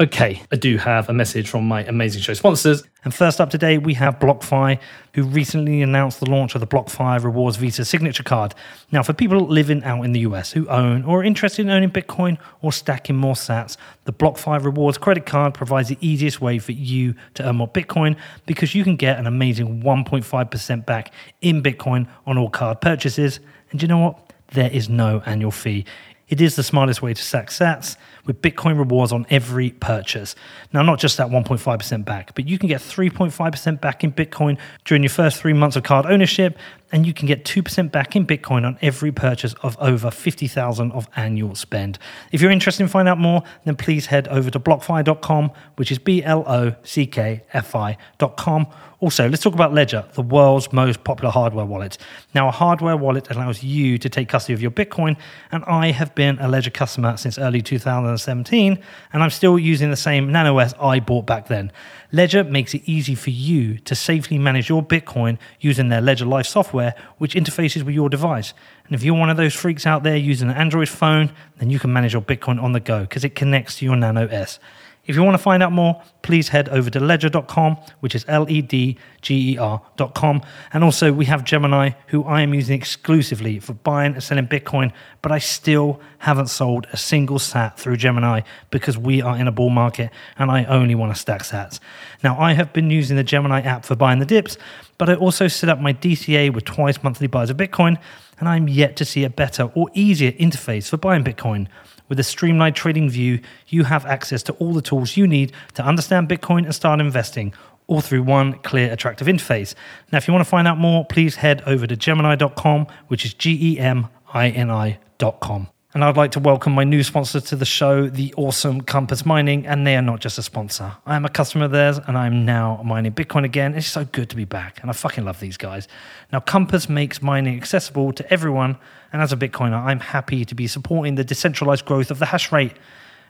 Okay, I do have a message from my amazing show sponsors. And first up today, we have BlockFi, who recently announced the launch of the BlockFi Rewards Visa Signature Card. Now, for people living out in the US who own or are interested in owning Bitcoin or stacking more sats, the BlockFi Rewards credit card provides the easiest way for you to earn more Bitcoin because you can get an amazing 1.5% back in Bitcoin on all card purchases. And you know what? There is no annual fee. It is the smartest way to stack sats with Bitcoin rewards on every purchase. Now, not just that 1.5% back, but you can get 3.5% back in Bitcoin during your first three months of card ownership, and you can get 2% back in Bitcoin on every purchase of over 50,000 of annual spend. If you're interested in finding out more, then please head over to blockfi.com, which is B L O C K F I.com also, let's talk about Ledger, the world's most popular hardware wallet. Now, a hardware wallet allows you to take custody of your Bitcoin, and I have been a Ledger customer since early 2017, and I'm still using the same Nano S I bought back then. Ledger makes it easy for you to safely manage your Bitcoin using their Ledger Live software, which interfaces with your device. And if you're one of those freaks out there using an Android phone, then you can manage your Bitcoin on the go because it connects to your Nano S. If you want to find out more, please head over to ledger.com, which is L E D G E R.com. And also, we have Gemini, who I am using exclusively for buying and selling Bitcoin, but I still haven't sold a single sat through Gemini because we are in a bull market and I only want to stack sats. Now, I have been using the Gemini app for buying the dips, but I also set up my DCA with twice monthly buys of Bitcoin, and I'm yet to see a better or easier interface for buying Bitcoin. With a streamlined trading view, you have access to all the tools you need to understand Bitcoin and start investing, all through one clear, attractive interface. Now, if you want to find out more, please head over to Gemini.com, which is G E M I N I.com. And I'd like to welcome my new sponsor to the show, the awesome Compass Mining. And they are not just a sponsor. I am a customer of theirs and I'm now mining Bitcoin again. It's so good to be back. And I fucking love these guys. Now, Compass makes mining accessible to everyone. And as a Bitcoiner, I'm happy to be supporting the decentralized growth of the hash rate.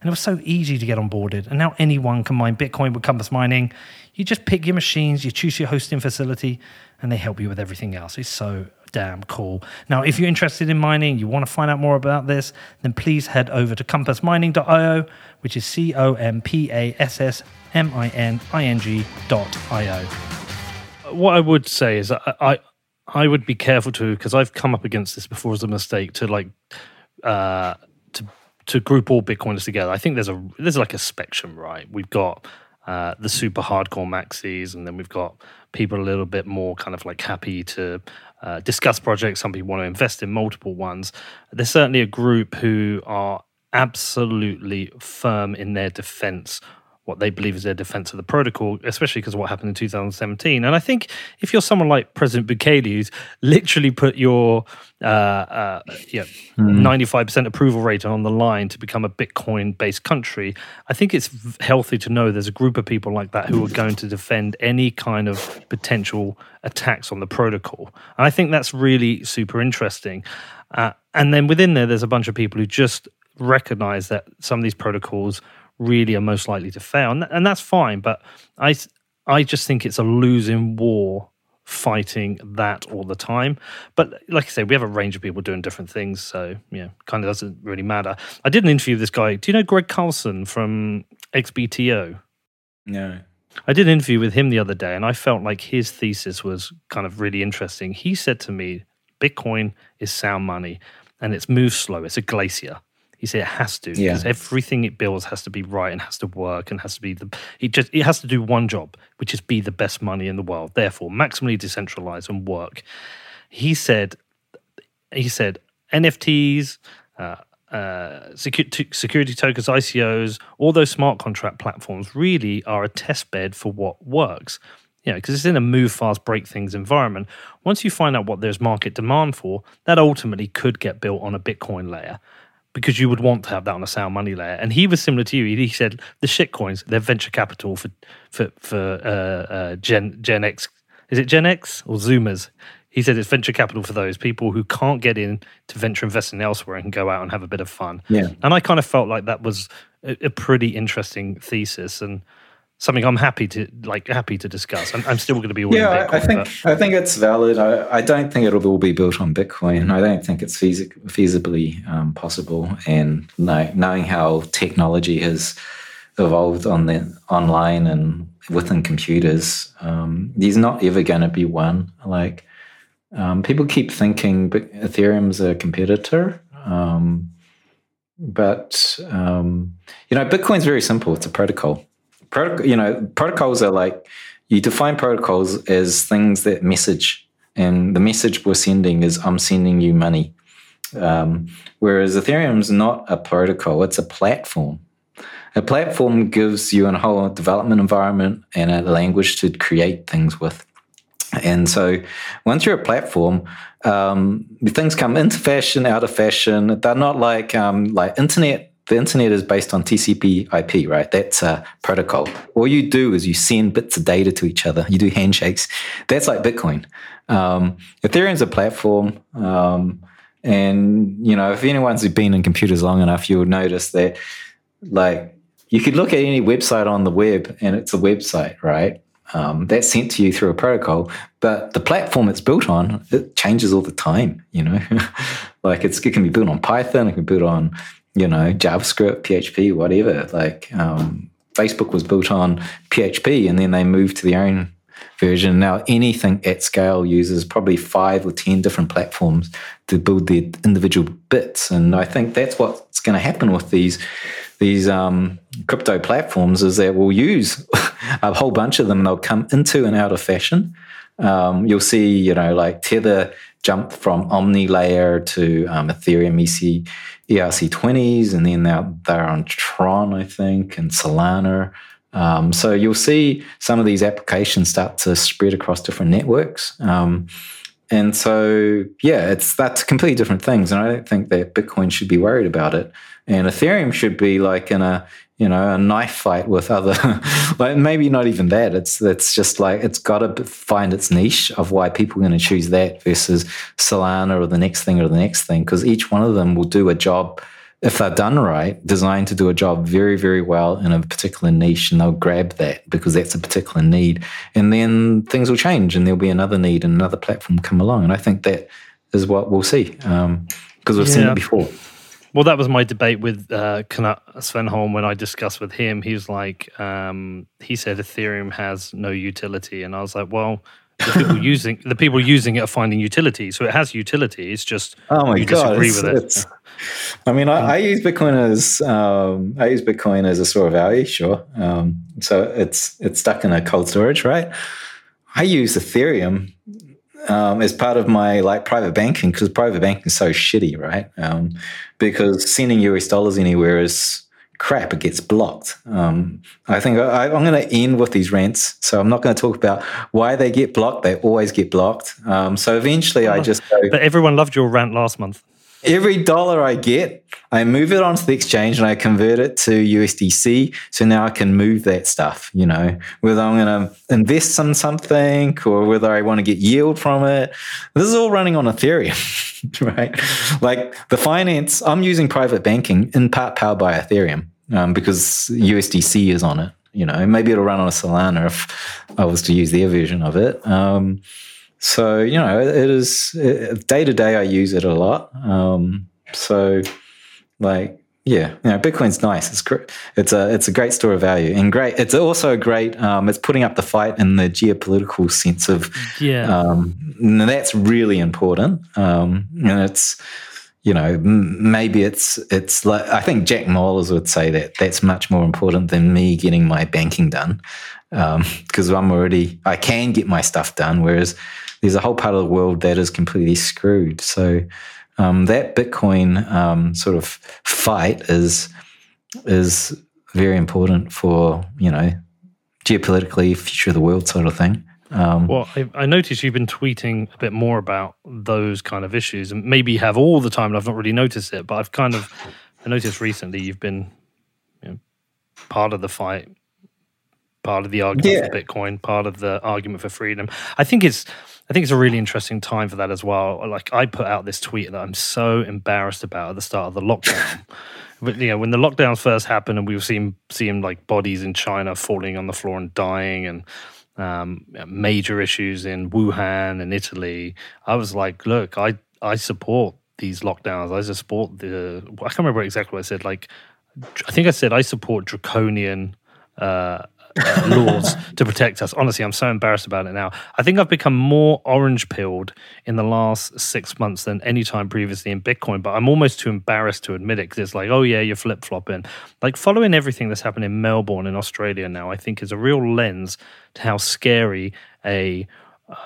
And it was so easy to get onboarded. And now anyone can mine Bitcoin with Compass Mining. You just pick your machines, you choose your hosting facility, and they help you with everything else. It's so damn cool. Now, if you're interested in mining, you want to find out more about this, then please head over to compassmining.io, which is C O M P A S S M I N I N G.io. What I would say is I, I, I would be careful to because I've come up against this before as a mistake to like uh, to to group all Bitcoiners together. I think there's a there's like a spectrum, right? We've got uh, the super hardcore maxis, and then we've got people a little bit more kind of like happy to uh, discuss projects. Some people want to invest in multiple ones. There's certainly a group who are absolutely firm in their defense what they believe is their defense of the protocol, especially because of what happened in 2017. And I think if you're someone like President Bukele, who's literally put your uh, uh, yeah, mm. 95% approval rate on the line to become a Bitcoin based country, I think it's healthy to know there's a group of people like that who are going to defend any kind of potential attacks on the protocol. And I think that's really super interesting. Uh, and then within there, there's a bunch of people who just recognize that some of these protocols really are most likely to fail, and, and that's fine. But I, I just think it's a losing war fighting that all the time. But like I say, we have a range of people doing different things, so yeah, kind of doesn't really matter. I did an interview with this guy. Do you know Greg Carlson from XBTO? No. I did an interview with him the other day, and I felt like his thesis was kind of really interesting. He said to me, Bitcoin is sound money and it's moves slow. It's a glacier. He said it has to yeah. because everything it builds has to be right and has to work and has to be the it just it has to do one job, which is be the best money in the world. Therefore, maximally decentralized and work. He said he said NFTs, uh, uh, security, security tokens, ICOs, all those smart contract platforms really are a test bed for what works. You know, because it's in a move fast, break things environment. Once you find out what there's market demand for, that ultimately could get built on a Bitcoin layer because you would want to have that on a sound money layer. And he was similar to you. He said the shit coins, they're venture capital for for for uh, uh, Gen Gen X. Is it Gen X or Zoomers? He said it's venture capital for those people who can't get in to venture investing elsewhere and can go out and have a bit of fun. Yeah. And I kind of felt like that was a, a pretty interesting thesis. And something I'm happy to like happy to discuss. I'm, I'm still going to be all yeah. in Bitcoin, I think but- I think it's valid. I, I don't think it'll all be built on Bitcoin. I don't think it's feasi- feasibly um, possible. And know, knowing how technology has evolved on the online and within computers, um, there's not ever going to be one. Like um, people keep thinking Ethereum's a competitor. Um, but um, you know, Bitcoin's very simple. It's a protocol. You know, protocols are like you define protocols as things that message, and the message we're sending is I'm sending you money. Um, whereas Ethereum's not a protocol; it's a platform. A platform gives you a whole development environment and a language to create things with. And so, once you're a platform, um, things come into fashion, out of fashion. They're not like um, like internet. The internet is based on TCP/IP, right? That's a protocol. All you do is you send bits of data to each other. You do handshakes. That's like Bitcoin. Um, Ethereum's a platform, um, and you know if anyone's been in computers long enough, you'll notice that like you could look at any website on the web, and it's a website, right? um, that's sent to you through a protocol. But the platform it's built on, it changes all the time. You know, like it's, it can be built on Python, it can be built on, you know, JavaScript, PHP, whatever. Like um, Facebook was built on PHP, and then they moved to their own version. Now anything at scale uses probably five or ten different platforms to build their individual bits, and I think that's what's going to happen with these these um, crypto platforms is that we'll use a whole bunch of them. They'll come into and out of fashion. Um, you'll see, you know, like Tether jump from Omni layer to um, Ethereum EC, ERC20s, and then now they're on Tron, I think, and Solana. Um, so you'll see some of these applications start to spread across different networks. Um, and so, yeah, it's that's completely different things. And I don't think that Bitcoin should be worried about it. And Ethereum should be like in a you know a knife fight with other, like maybe not even that. It's it's just like it's got to find its niche of why people are going to choose that versus Solana or the next thing or the next thing because each one of them will do a job if they're done right, designed to do a job very, very well in a particular niche, and they'll grab that because that's a particular need. And then things will change, and there'll be another need and another platform come along. And I think that is what we'll see um, because we've seen it before. Well, that was my debate with uh, Knut Svanholm when I discussed with him. He was like, um, he said Ethereum has no utility, and I was like, well, the people using the people using it are finding utility, so it has utility. It's just Oh my you god! disagree it's- with it. it's- I mean, I, I use Bitcoin as um, I use Bitcoin as a store of value, sure. Um, so it's it's stuck in a cold storage, right? I use Ethereum um, as part of my like private banking because private banking is so shitty, right? Um, because sending US dollars anywhere is crap. It gets blocked. Um, I think I, I'm going to end with these rants, so I'm not going to talk about why they get blocked. They always get blocked. Um, so eventually, I just go. But everyone loved your rant last month. Every dollar I get, I move it onto the exchange and I convert it to USDC. So now I can move that stuff, you know, whether I'm going to invest in something or whether I want to get yield from it. This is all running on Ethereum, right? Like the finance, I'm using private banking in part powered by Ethereum um, because USDC is on it. You know, maybe it'll run on a Solana if I was to use their version of it. Um, so you know, it is day to day. I use it a lot. Um, so, like, yeah, you know, Bitcoin's nice. It's great. It's a it's a great store of value and great. It's also a great. Um, it's putting up the fight in the geopolitical sense of. Yeah. Um, that's really important. Um, and it's you know m- maybe it's it's like I think Jack Mallers would say that that's much more important than me getting my banking done because I'm already I can get my stuff done, whereas there's a whole part of the world that is completely screwed. So um, that Bitcoin um, sort of fight is is very important for you know geopolitically future of the world sort of thing. Um, Well, I, I noticed you've been tweeting a bit more about those kind of issues, and maybe you have all the time, and I've not really noticed it. But I've kind of I noticed recently you've been you know, part of the fight, part of the argument Yeah. for Bitcoin, part of the argument for freedom. I think it's I think it's a really interesting time for that as well. Like I put out this tweet that I'm so embarrassed about at the start of the lockdown. but, you know, when the lockdowns first happened, and we were seeing seeing like bodies in China falling on the floor and dying, and um, major issues in Wuhan and Italy, I was like, look, I I support these lockdowns. I support the. I can't remember exactly what I said. Like, I think I said I support draconian. Uh, uh, laws to protect us. Honestly, I'm so embarrassed about it now. I think I've become more orange pilled in the last six months than any time previously in Bitcoin, but I'm almost too embarrassed to admit it because it's like, oh, yeah, you're flip flopping. Like following everything that's happened in Melbourne in Australia now, I think is a real lens to how scary a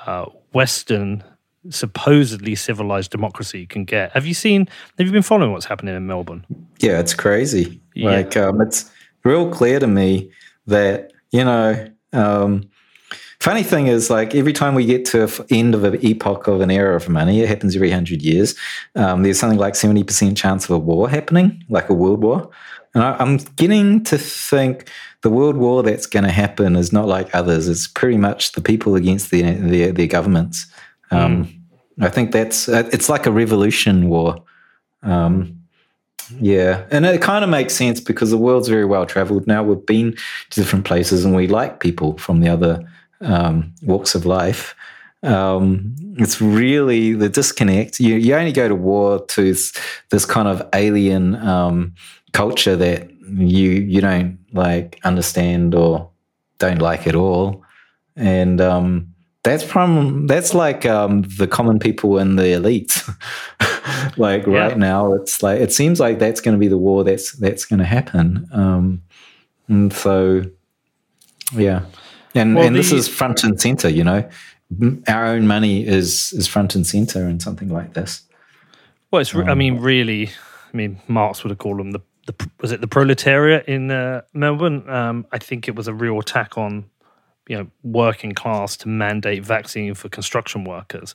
uh, Western supposedly civilized democracy can get. Have you seen? Have you been following what's happening in Melbourne? Yeah, it's crazy. Yeah. Like, um, it's real clear to me that you know, um, funny thing is, like every time we get to the end of an epoch of an era of money, it happens every hundred years. Um, there's something like seventy percent chance of a war happening, like a world war. And I, am getting to think the world war that's going to happen is not like others. It's pretty much the people against their their, their governments. Um, mm. I think that's uh, it's like a revolution war. Um, yeah, and it kind of makes sense because the world's very well traveled now. We've been to different places, and we like people from the other um, walks of life. Um, it's really the disconnect. You, you only go to war to this, kind of alien um, culture that you you don't like understand or don't like at all, and um, that's from that's like um, the common people and the elites. like yeah. right now, it's like it seems like that's going to be the war that's that's going to happen. Um, and so, yeah, and well, and the, this is front and center. You know, our own money is is front and center in something like this. Well, it's. Um, I mean, really. I mean, Marx would have called them the, the was it the proletariat in uh, Melbourne? Um, I think it was a real attack on you know working class to mandate vaccine for construction workers.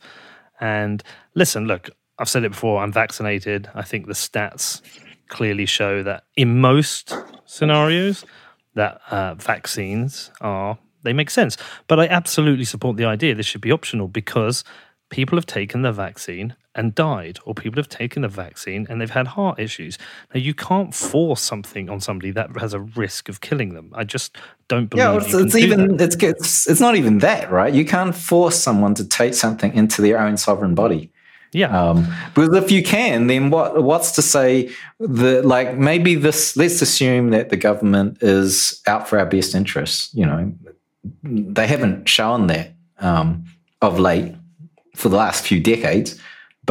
And listen, look, I've said it before. I'm vaccinated. I think the stats clearly show that in most scenarios, that uh, vaccines are they make sense. But I absolutely support the idea this should be optional because people have taken the vaccine and died, or people have taken the vaccine and they've had heart issues. Now, you can't force something on somebody that has a risk of killing them. I just don't believe. Yeah, it's, it's even it's, it's it's not even that, right? You can't force someone to take something into their own sovereign body. Yeah. Um, because if you can, then what what's to say that like maybe this let's assume that the government is out for our best interests. You know, they haven't shown that um, of late for the last few decades.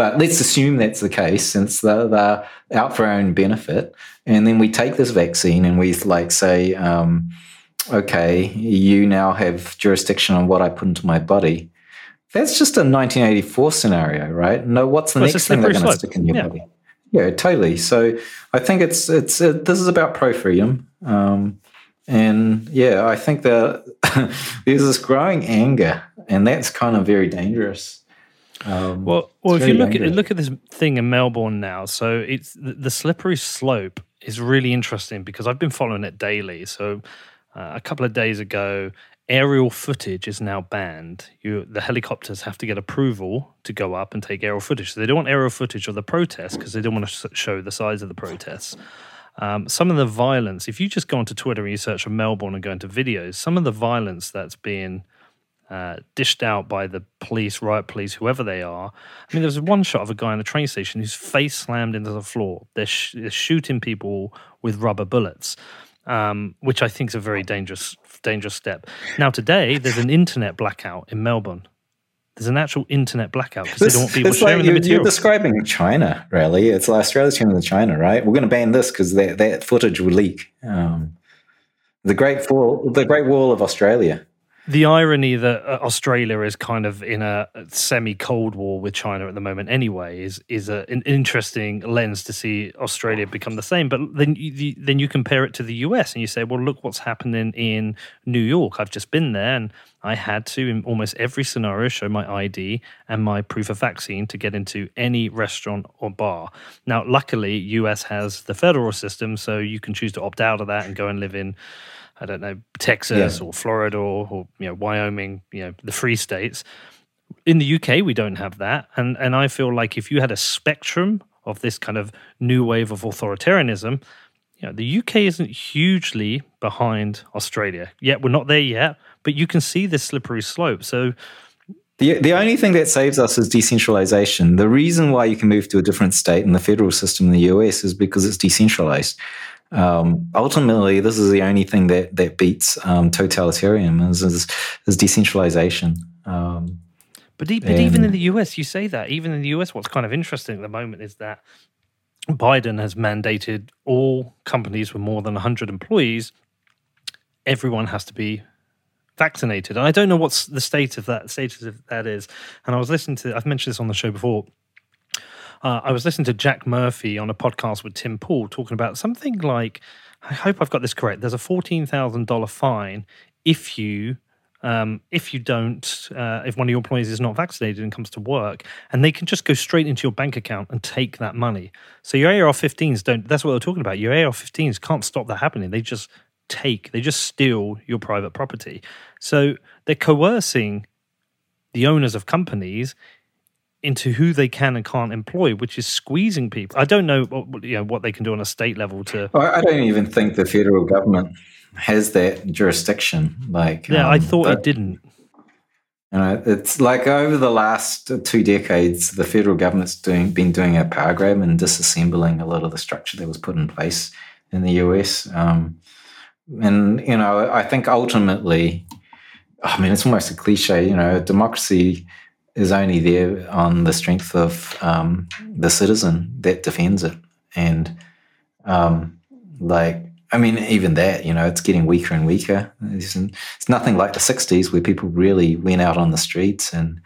But let's assume that's the case since they're, they're out for our own benefit. And then we take this vaccine and we like say, um, okay, you now have jurisdiction on what I put into my body. That's just a 1984 scenario, right? No, what's the well, next thing they're going to stick in your yeah. body? Yeah, totally. So I think it's it's uh, this is about pro freedom, um, and yeah, I think that there's this growing anger, and that's kind of very dangerous. Um, well, well, if you look dangerous. at look at this thing in Melbourne now, so it's the, the, slippery slope is really interesting because I've been following it daily. So uh, a couple of days ago, aerial footage is now banned. You, the helicopters have to get approval to go up and take aerial footage. So they don't want aerial footage of the protests because they don't want to show the size of the protests. Um, some of the violence, if you just go onto Twitter and you search for Melbourne and go into videos, some of the violence that's being uh, dished out by the police, riot police, whoever they are. I mean, there was one shot of a guy in the train station whose face slammed into the floor. They're, sh- they're shooting people with rubber bullets, um, which I think is a very dangerous, dangerous step. Now, today there's an internet blackout in Melbourne. There's an actual internet blackout because they don't want people sharing like the material. You're describing China, really. It's like Australia's turning to China, right? We're going to ban this because that, that footage will leak. Um, the Great Wall, the Great Wall of Australia the irony that uh, Australia is kind of in a semi Cold War with China at the moment, anyway, is is a, an interesting lens to see Australia become the same. But then you, then you compare it to the US and you say, well, look what's happening in New York. I've just been there and I had to, in almost every scenario, show my ID and my proof of vaccine to get into any restaurant or bar. Now, luckily, US has the federal system, so you can choose to opt out of that and go and live in I don't know, Texas yeah. or Florida or, or, you know Wyoming, you know the free states. In the UK, we don't have that, and and I feel like if you had a spectrum of this kind of new wave of authoritarianism, you know, the UK isn't hugely behind Australia. Yet we're not there yet, but you can see this slippery slope. So the, the only thing that saves us is decentralization. The reason why you can move to a different state in the federal system in the US is because it's decentralized. Um, ultimately, this is the only thing that that beats um, totalitarian is, is, is decentralization. Um, but, but even in the US, you say that. Even in the US, what's kind of interesting at the moment is that Biden has mandated all companies with more than 100 employees, everyone has to be vaccinated. And I don't know what's the state of that status of that is. And I was listening to, I've mentioned this on the show before. Uh, I was listening to Jack Murphy on a podcast with Tim Pool talking about something like, I hope I've got this correct. There's a $14,000 fine if you um, if you don't, uh, if one of your employees is not vaccinated and comes to work, and they can just go straight into your bank account and take that money. So your AR-15s don't. That's what they're talking about. Your AR-15s can't stop that happening. They just take. They just steal your private property. So they're coercing the owners of companies into who they can and can't employ, which is squeezing people. I don't know, what, you know, what they can do on a state level to. I don't even think the federal government has that jurisdiction. Like, yeah, um, I thought but, it didn't. You know, it's like over the last two decades, the federal government's doing been doing a power grab and disassembling a lot of the structure that was put in place in the US. Um, and you know, I think ultimately, I mean, it's almost a cliche. You know, democracy is only there on the strength of um, the citizen that defends it, and um, like I mean, even that, you know, it's getting weaker and weaker. It's, it's, nothing like the '60s where people really went out on the streets and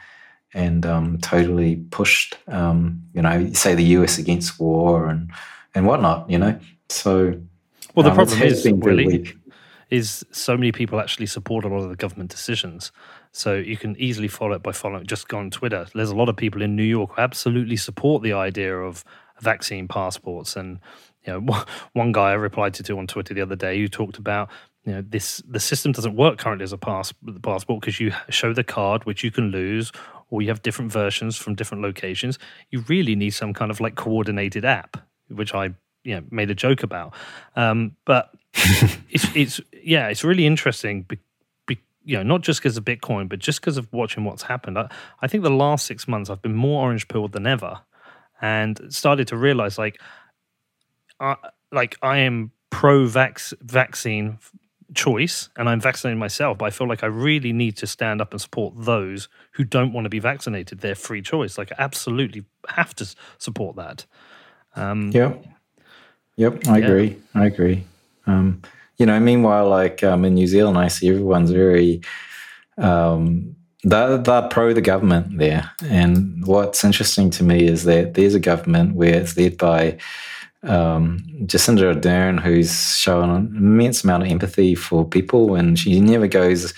and um, totally pushed, um, you know, say the US against war and and whatnot. You know, so well, the um, problem is really weak. is so many people actually support a lot of the government decisions. So you can easily follow it by following. Just go on Twitter. There's a lot of people in New York who absolutely support the idea of vaccine passports and you know, one guy I replied to on Twitter the other day who talked about you know this the system doesn't work currently as a pass passport because you show the card which you can lose or you have different versions from different locations you really need some kind of like coordinated app which i you know made a joke about um, but it's it's yeah it's really interesting you know not just because of bitcoin but just because of watching what's happened I, I think the last six months i've been more orange pilled than ever and started to realize like I, like I am pro vaccine choice and I'm vaccinating myself, but I feel like I really need to stand up and support those who don't want to be vaccinated. Their free choice. Like I absolutely have to support that. Um, yep. Yep. I yeah. agree. I agree. Um, you know, meanwhile, like um, in New Zealand, I see everyone's very, um, they're, they're pro the government there. And what's interesting to me is that there's a government where it's led by um, Jacinda Ardern, who's shown an immense amount of empathy for people, and she never goes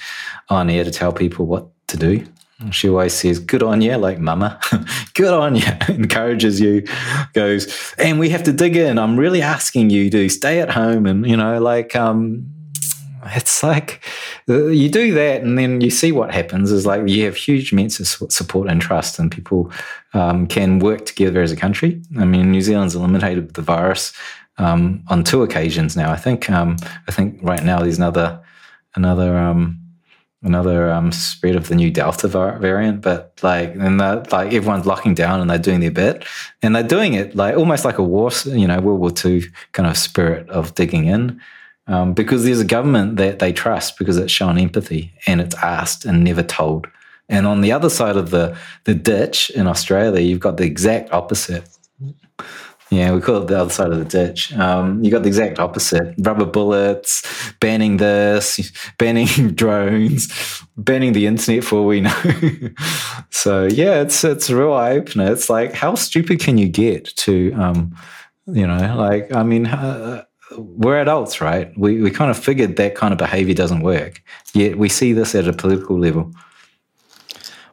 on air to tell people what to do. She always says, Good on you, like mama, good on you, encourages you, goes, and we have to dig in. I'm really asking you to stay at home and, you know, like, um, it's like uh, you do that and then you see what happens is like you have huge amounts of support and trust and people um, can work together as a country i mean new zealand's eliminated the virus um, on two occasions now i think um, i think right now there's another another um, another um, spread of the new delta variant but like and like everyone's locking down and they're doing their bit and they're doing it like almost like a war you know world war ii kind of spirit of digging in um, because there's a government that they trust because it's shown empathy and it's asked and never told. And on the other side of the, the ditch in Australia, you've got the exact opposite. Yeah, we call it the other side of the ditch. Um, you got the exact opposite: rubber bullets, banning this, banning drones, banning the internet for all we know. so yeah, it's it's a real eye opener. It's like how stupid can you get to, um, you know, like I mean, uh, we're adults, right? We we kind of figured that kind of behavior doesn't work. Yet we see this at a political level.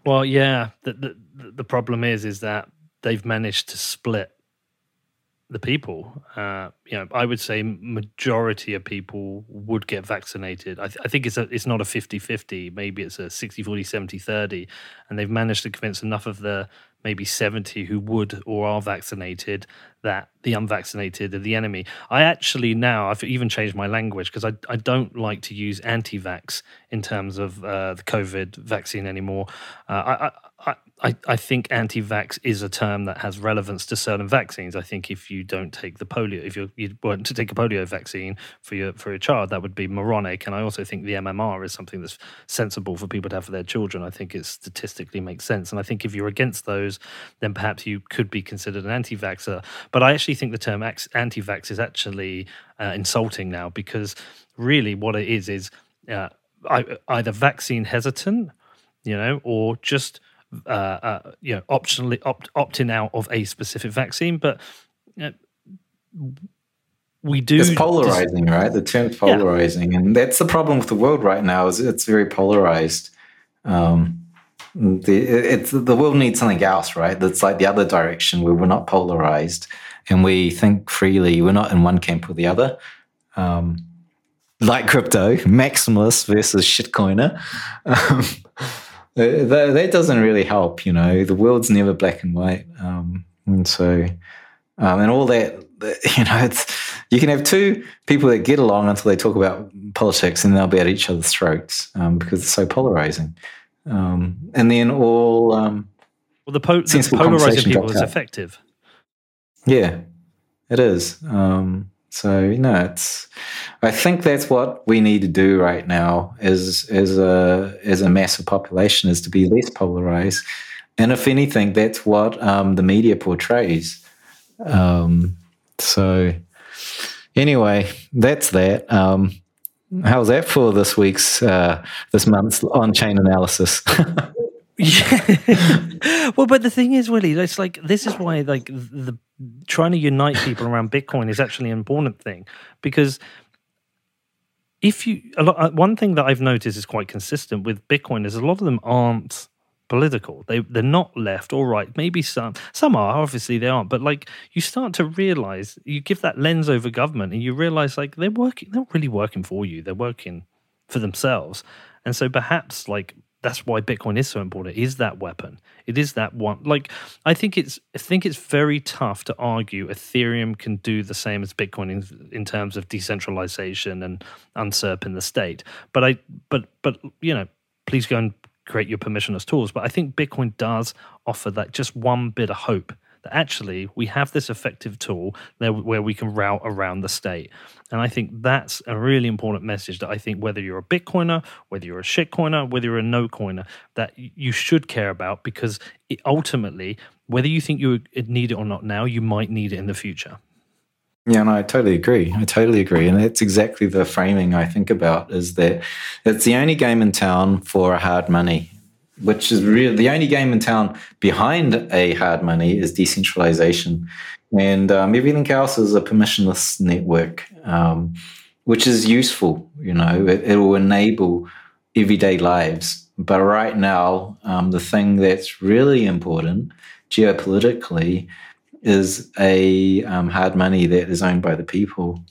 Well, yeah. The the, the problem is is that they've managed to split the people. Uh, you know, I would say majority of people would get vaccinated. I, th- I think it's a, it's not a 50-50. Maybe it's a 60-40, 70-30. And they've managed to convince enough of the maybe 70 who would or are vaccinated that the unvaccinated are the enemy. I actually now I've even changed my language because I I don't like to use anti-vax in terms of uh, the COVID vaccine anymore. Uh, I, I I, I think anti-vax is a term that has relevance to certain vaccines. I think if you don't take the polio, if you you want to take a polio vaccine for your for your child, that would be moronic. And I also think the MMR is something that's sensible for people to have for their children. I think it statistically makes sense. And I think if you're against those, then perhaps you could be considered an anti-vaxxer. But I actually think the term anti-vax is actually uh, insulting now because really what it is is uh, either vaccine hesitant, you know, or just uh, uh, you know, optionally opt opting out of a specific vaccine, but you know, we do. It's polarizing, dis- right? The term's polarizing, yeah. and that's the problem with the world right now. Is it's very polarized. Um, the it's the world needs something else, right? That's like the other direction where we're not polarized and we think freely. We're not in one camp or the other. Um, like crypto, maximalist versus shitcoiner. Um, that, that, doesn't really help. You know, the world's never black and white, um, and so um, and all that. You know, it's you can have two people that get along until they talk about politics, and they'll be at each other's throats um, because it's so polarizing. Um, and then all um, well, the, po- the polarizing people is effective. Yeah, it is. Um, so you know, it's. I think that's what we need to do right now, as as a as a massive population, is to be less polarized, and if anything, that's what um, the media portrays. Um, so anyway, that's that. Um, how's that for this week's uh, this month's on chain analysis? yeah. well, but the thing is, Willy, it's like this is why like the trying to unite people around Bitcoin is actually an important thing because if you a lot, uh, one thing that I've noticed is quite consistent with Bitcoin is a lot of them aren't political. They they're not left or right. Maybe some some are. Obviously they aren't. But like you start to realize you give that lens over government and you realize like they're working. They're not really working for you. They're working for themselves. And so perhaps like that's why Bitcoin is so important. It is that weapon. It is that one. Like I think it's I think it's very tough to argue Ethereum can do the same as Bitcoin in, in terms of decentralization and usurping the state. But I but but you know, please go and create your permissionless tools. But I think Bitcoin does offer that just one bit of hope that actually we have this effective tool where we can route around the state. And I think that's a really important message that I think whether you're a Bitcoiner, whether you're a shitcoiner, whether you're a no coiner, that you should care about because it ultimately, whether you think you need it or not now, you might need it in the future. Yeah, and I totally agree. I totally agree. And that's exactly the framing I think about is that it's the only game in town for hard money which is really the only game in town behind a hard money is decentralization. And um, everything else is a permissionless network, um, which is useful. You know, it, it, will enable everyday lives. But right now, um, the thing that's really important geopolitically is a um, hard money that is owned by the people.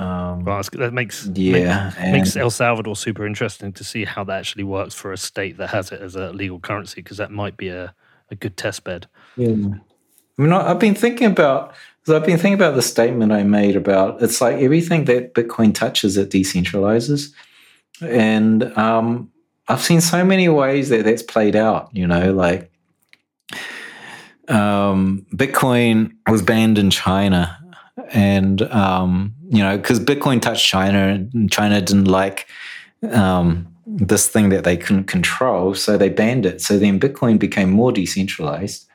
Um, well, that makes yeah makes El Salvador super interesting to see how that actually works for a state that has it as a legal currency because that might be a, a good test bed. Yeah, I mean, I've been thinking about. So I've been thinking about the statement I made about it's like everything that Bitcoin touches, it decentralizes, and um, I've seen so many ways that that's played out. You know, like um, Bitcoin was banned in China and um, you know because Bitcoin touched China, and China didn't like um, this thing that they couldn't control, so they banned it. So then Bitcoin became more decentralized,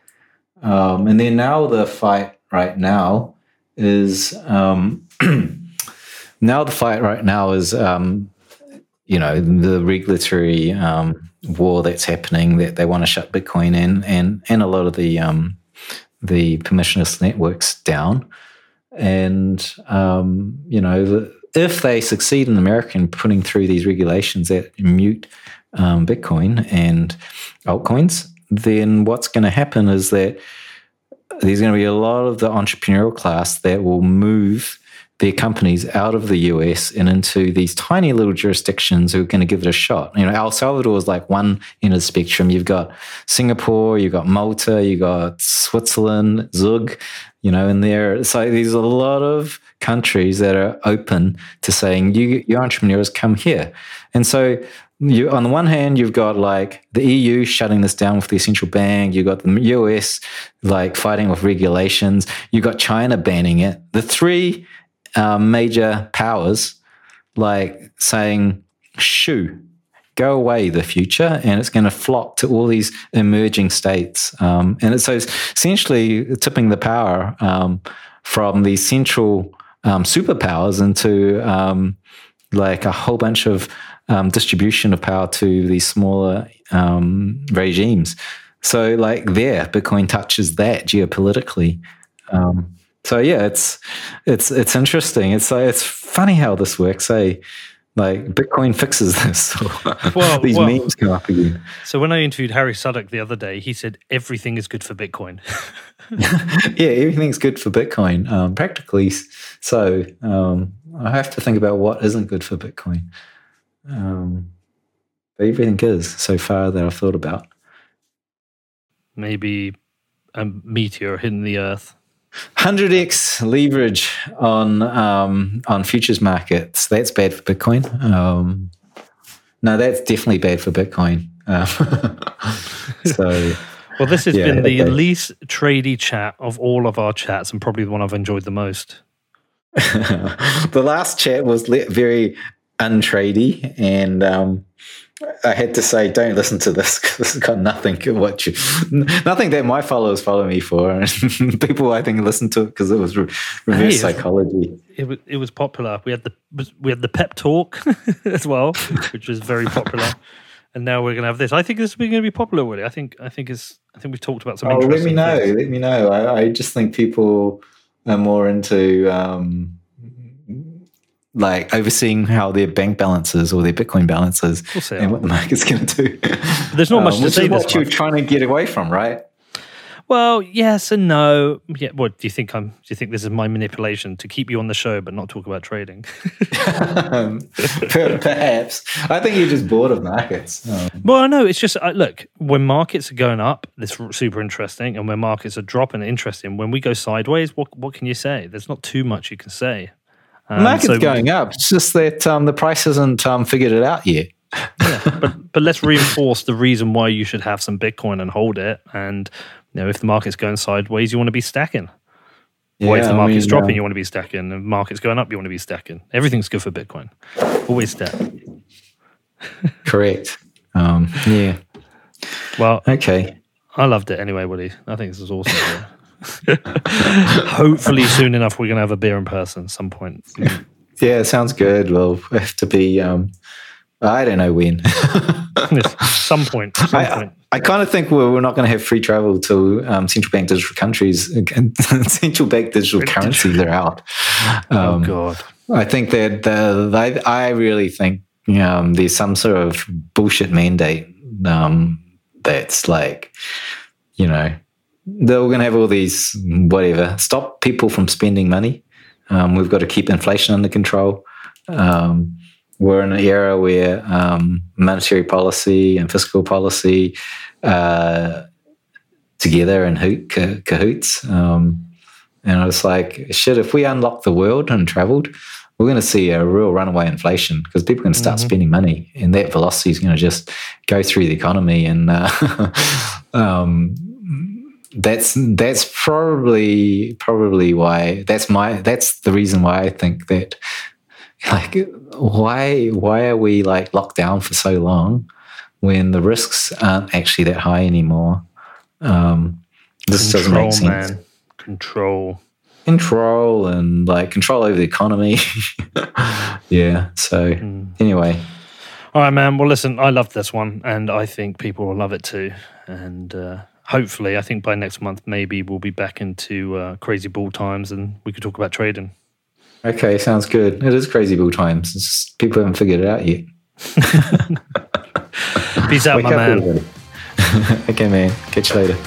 um, and then now the fight right now is um, now the fight right now is um, you know the regulatory um, war that's happening that they want to shut Bitcoin in and and a lot of the the permissionless networks down. And, um, you know, the, if they succeed in America in putting through these regulations that mute um, Bitcoin and altcoins, then what's going to happen is that there's going to be a lot of the entrepreneurial class that will move their companies out of the US and into these tiny little jurisdictions who are going to give it a shot. You know, El Salvador is like one end of the spectrum. You've got Singapore, you've got Malta, you've got Switzerland, Zug, you know, in there. So there's a lot of countries that are open to saying, you, you entrepreneurs, come here. And so you, on the one hand, you've got like the EU shutting this down with the central bank. You've got the US like fighting with regulations. You've got China banning it. The three um, major powers like saying, shoo, go away the future and it's going to flock to all these emerging states. Um, and it's so it's essentially tipping the power um, from these central um, superpowers into um, like a whole bunch of um, distribution of power to these smaller um, regimes. So like there bitcoin touches that geopolitically so yeah it's it's it's interesting it's it's funny how this works eh? Like Bitcoin fixes this. Well, These well, memes come up again. So when I interviewed Harry Sudock the other day, he said everything is good for Bitcoin. yeah, everything's good for Bitcoin, um, practically. So um, I have to think about what isn't good for Bitcoin. Um, but everything is so far that I've thought about. Maybe a meteor hitting the Earth. 100x leverage on um, on futures markets. That's bad for Bitcoin. Um, no, that's definitely bad for Bitcoin. Uh, so, well, this has yeah, been the least trady chat of all of our chats, and probably the one I've enjoyed the most. the last chat was very untrady, and um, I had to say, don't listen to this because this has got nothing what you, nothing that my followers follow me for. And people, I think, listen to it because it was re- reverse hey, psychology. It was it was popular. We had the we had the pep talk as well, which was very popular. And now we're going to have this. I think this is going to be popular, Willy. I think I think it's I think we've talked about some. Oh, let me know. Things. Let me know. I, I just think people are more into. Um, like overseeing how their bank balances or their Bitcoin balances we'll and what the market's going to do. There's not much um, to say. What you're trying to get away from, right? Well, yes and no. Yeah, what do you think? I'm. Do you think this is my manipulation to keep you on the show but not talk about trading? um, perhaps. I think you're just bored of markets. Um, well, no. It's just uh, look when markets are going up, it's super interesting, and when markets are dropping, interesting. When we go sideways, what what can you say? There's not too much you can say. Um, the market's so, going up. It's just that um, the price hasn't um, figured it out yet. yeah, but but let's reinforce the reason why you should have some Bitcoin and hold it. And you know, if the market's going sideways, you want to be stacking. Yeah, or if the market's I mean, dropping, yeah. you want to be stacking. If the market's going up, you want to be stacking. Everything's good for Bitcoin. Always stack. Correct. Um, yeah. Well, okay. I loved it anyway, Woody. I think this is awesome. Hopefully, soon enough, we're going to have a beer in person at some point. Yeah, sounds good. Well, we have to be. Um, I don't know when. some point. Some I, point. I, kind of think we're, we're not going to have free travel to um, central bank digital countries. central bank digital currencies are out. Oh, um, oh God! I think that the, I, I really think um, there's some sort of bullshit mandate um, that's like, you know, they're going to have all these whatever stop people from spending money. Um, we've got to keep inflation under control. Um, we're in an era where um, monetary policy and fiscal policy uh, together in hoot, cahoots. Um, and I was like, shit, if we unlock the world and traveled, we're going to see a real runaway inflation because people are going to start mm-hmm. spending money, and that velocity is going to just go through the economy. And uh, um, that's that's probably probably why that's my that's the reason why I think that like why why are we like locked down for so long when the risks aren't actually that high anymore? Um, this control, doesn't make sense. Man. Control, control, and like control over the economy. yeah. So mm. anyway. All right, man. Well, listen, I love this one, and I think people will love it too. And uh, hopefully, I think by next month, maybe we'll be back into uh, crazy bull times and we could talk about trading. Okay, sounds good. It is crazy bull times. Just, people haven't figured it out yet. Peace out, Wake my man. okay, man. Catch you later.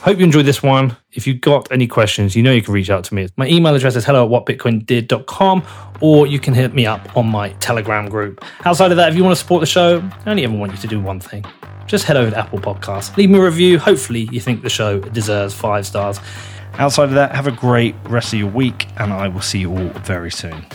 Hope you enjoyed this one. If you've got any questions, you know you can reach out to me. My email address is hello at whatbitcoindid.com or you can hit me up on my Telegram group. Outside of that, if you want to support the show, I only ever want you to do one thing. Just head over to Apple Podcasts, leave me a review. Hopefully, you think the show deserves five stars. Outside of that, have a great rest of your week, and I will see you all very soon.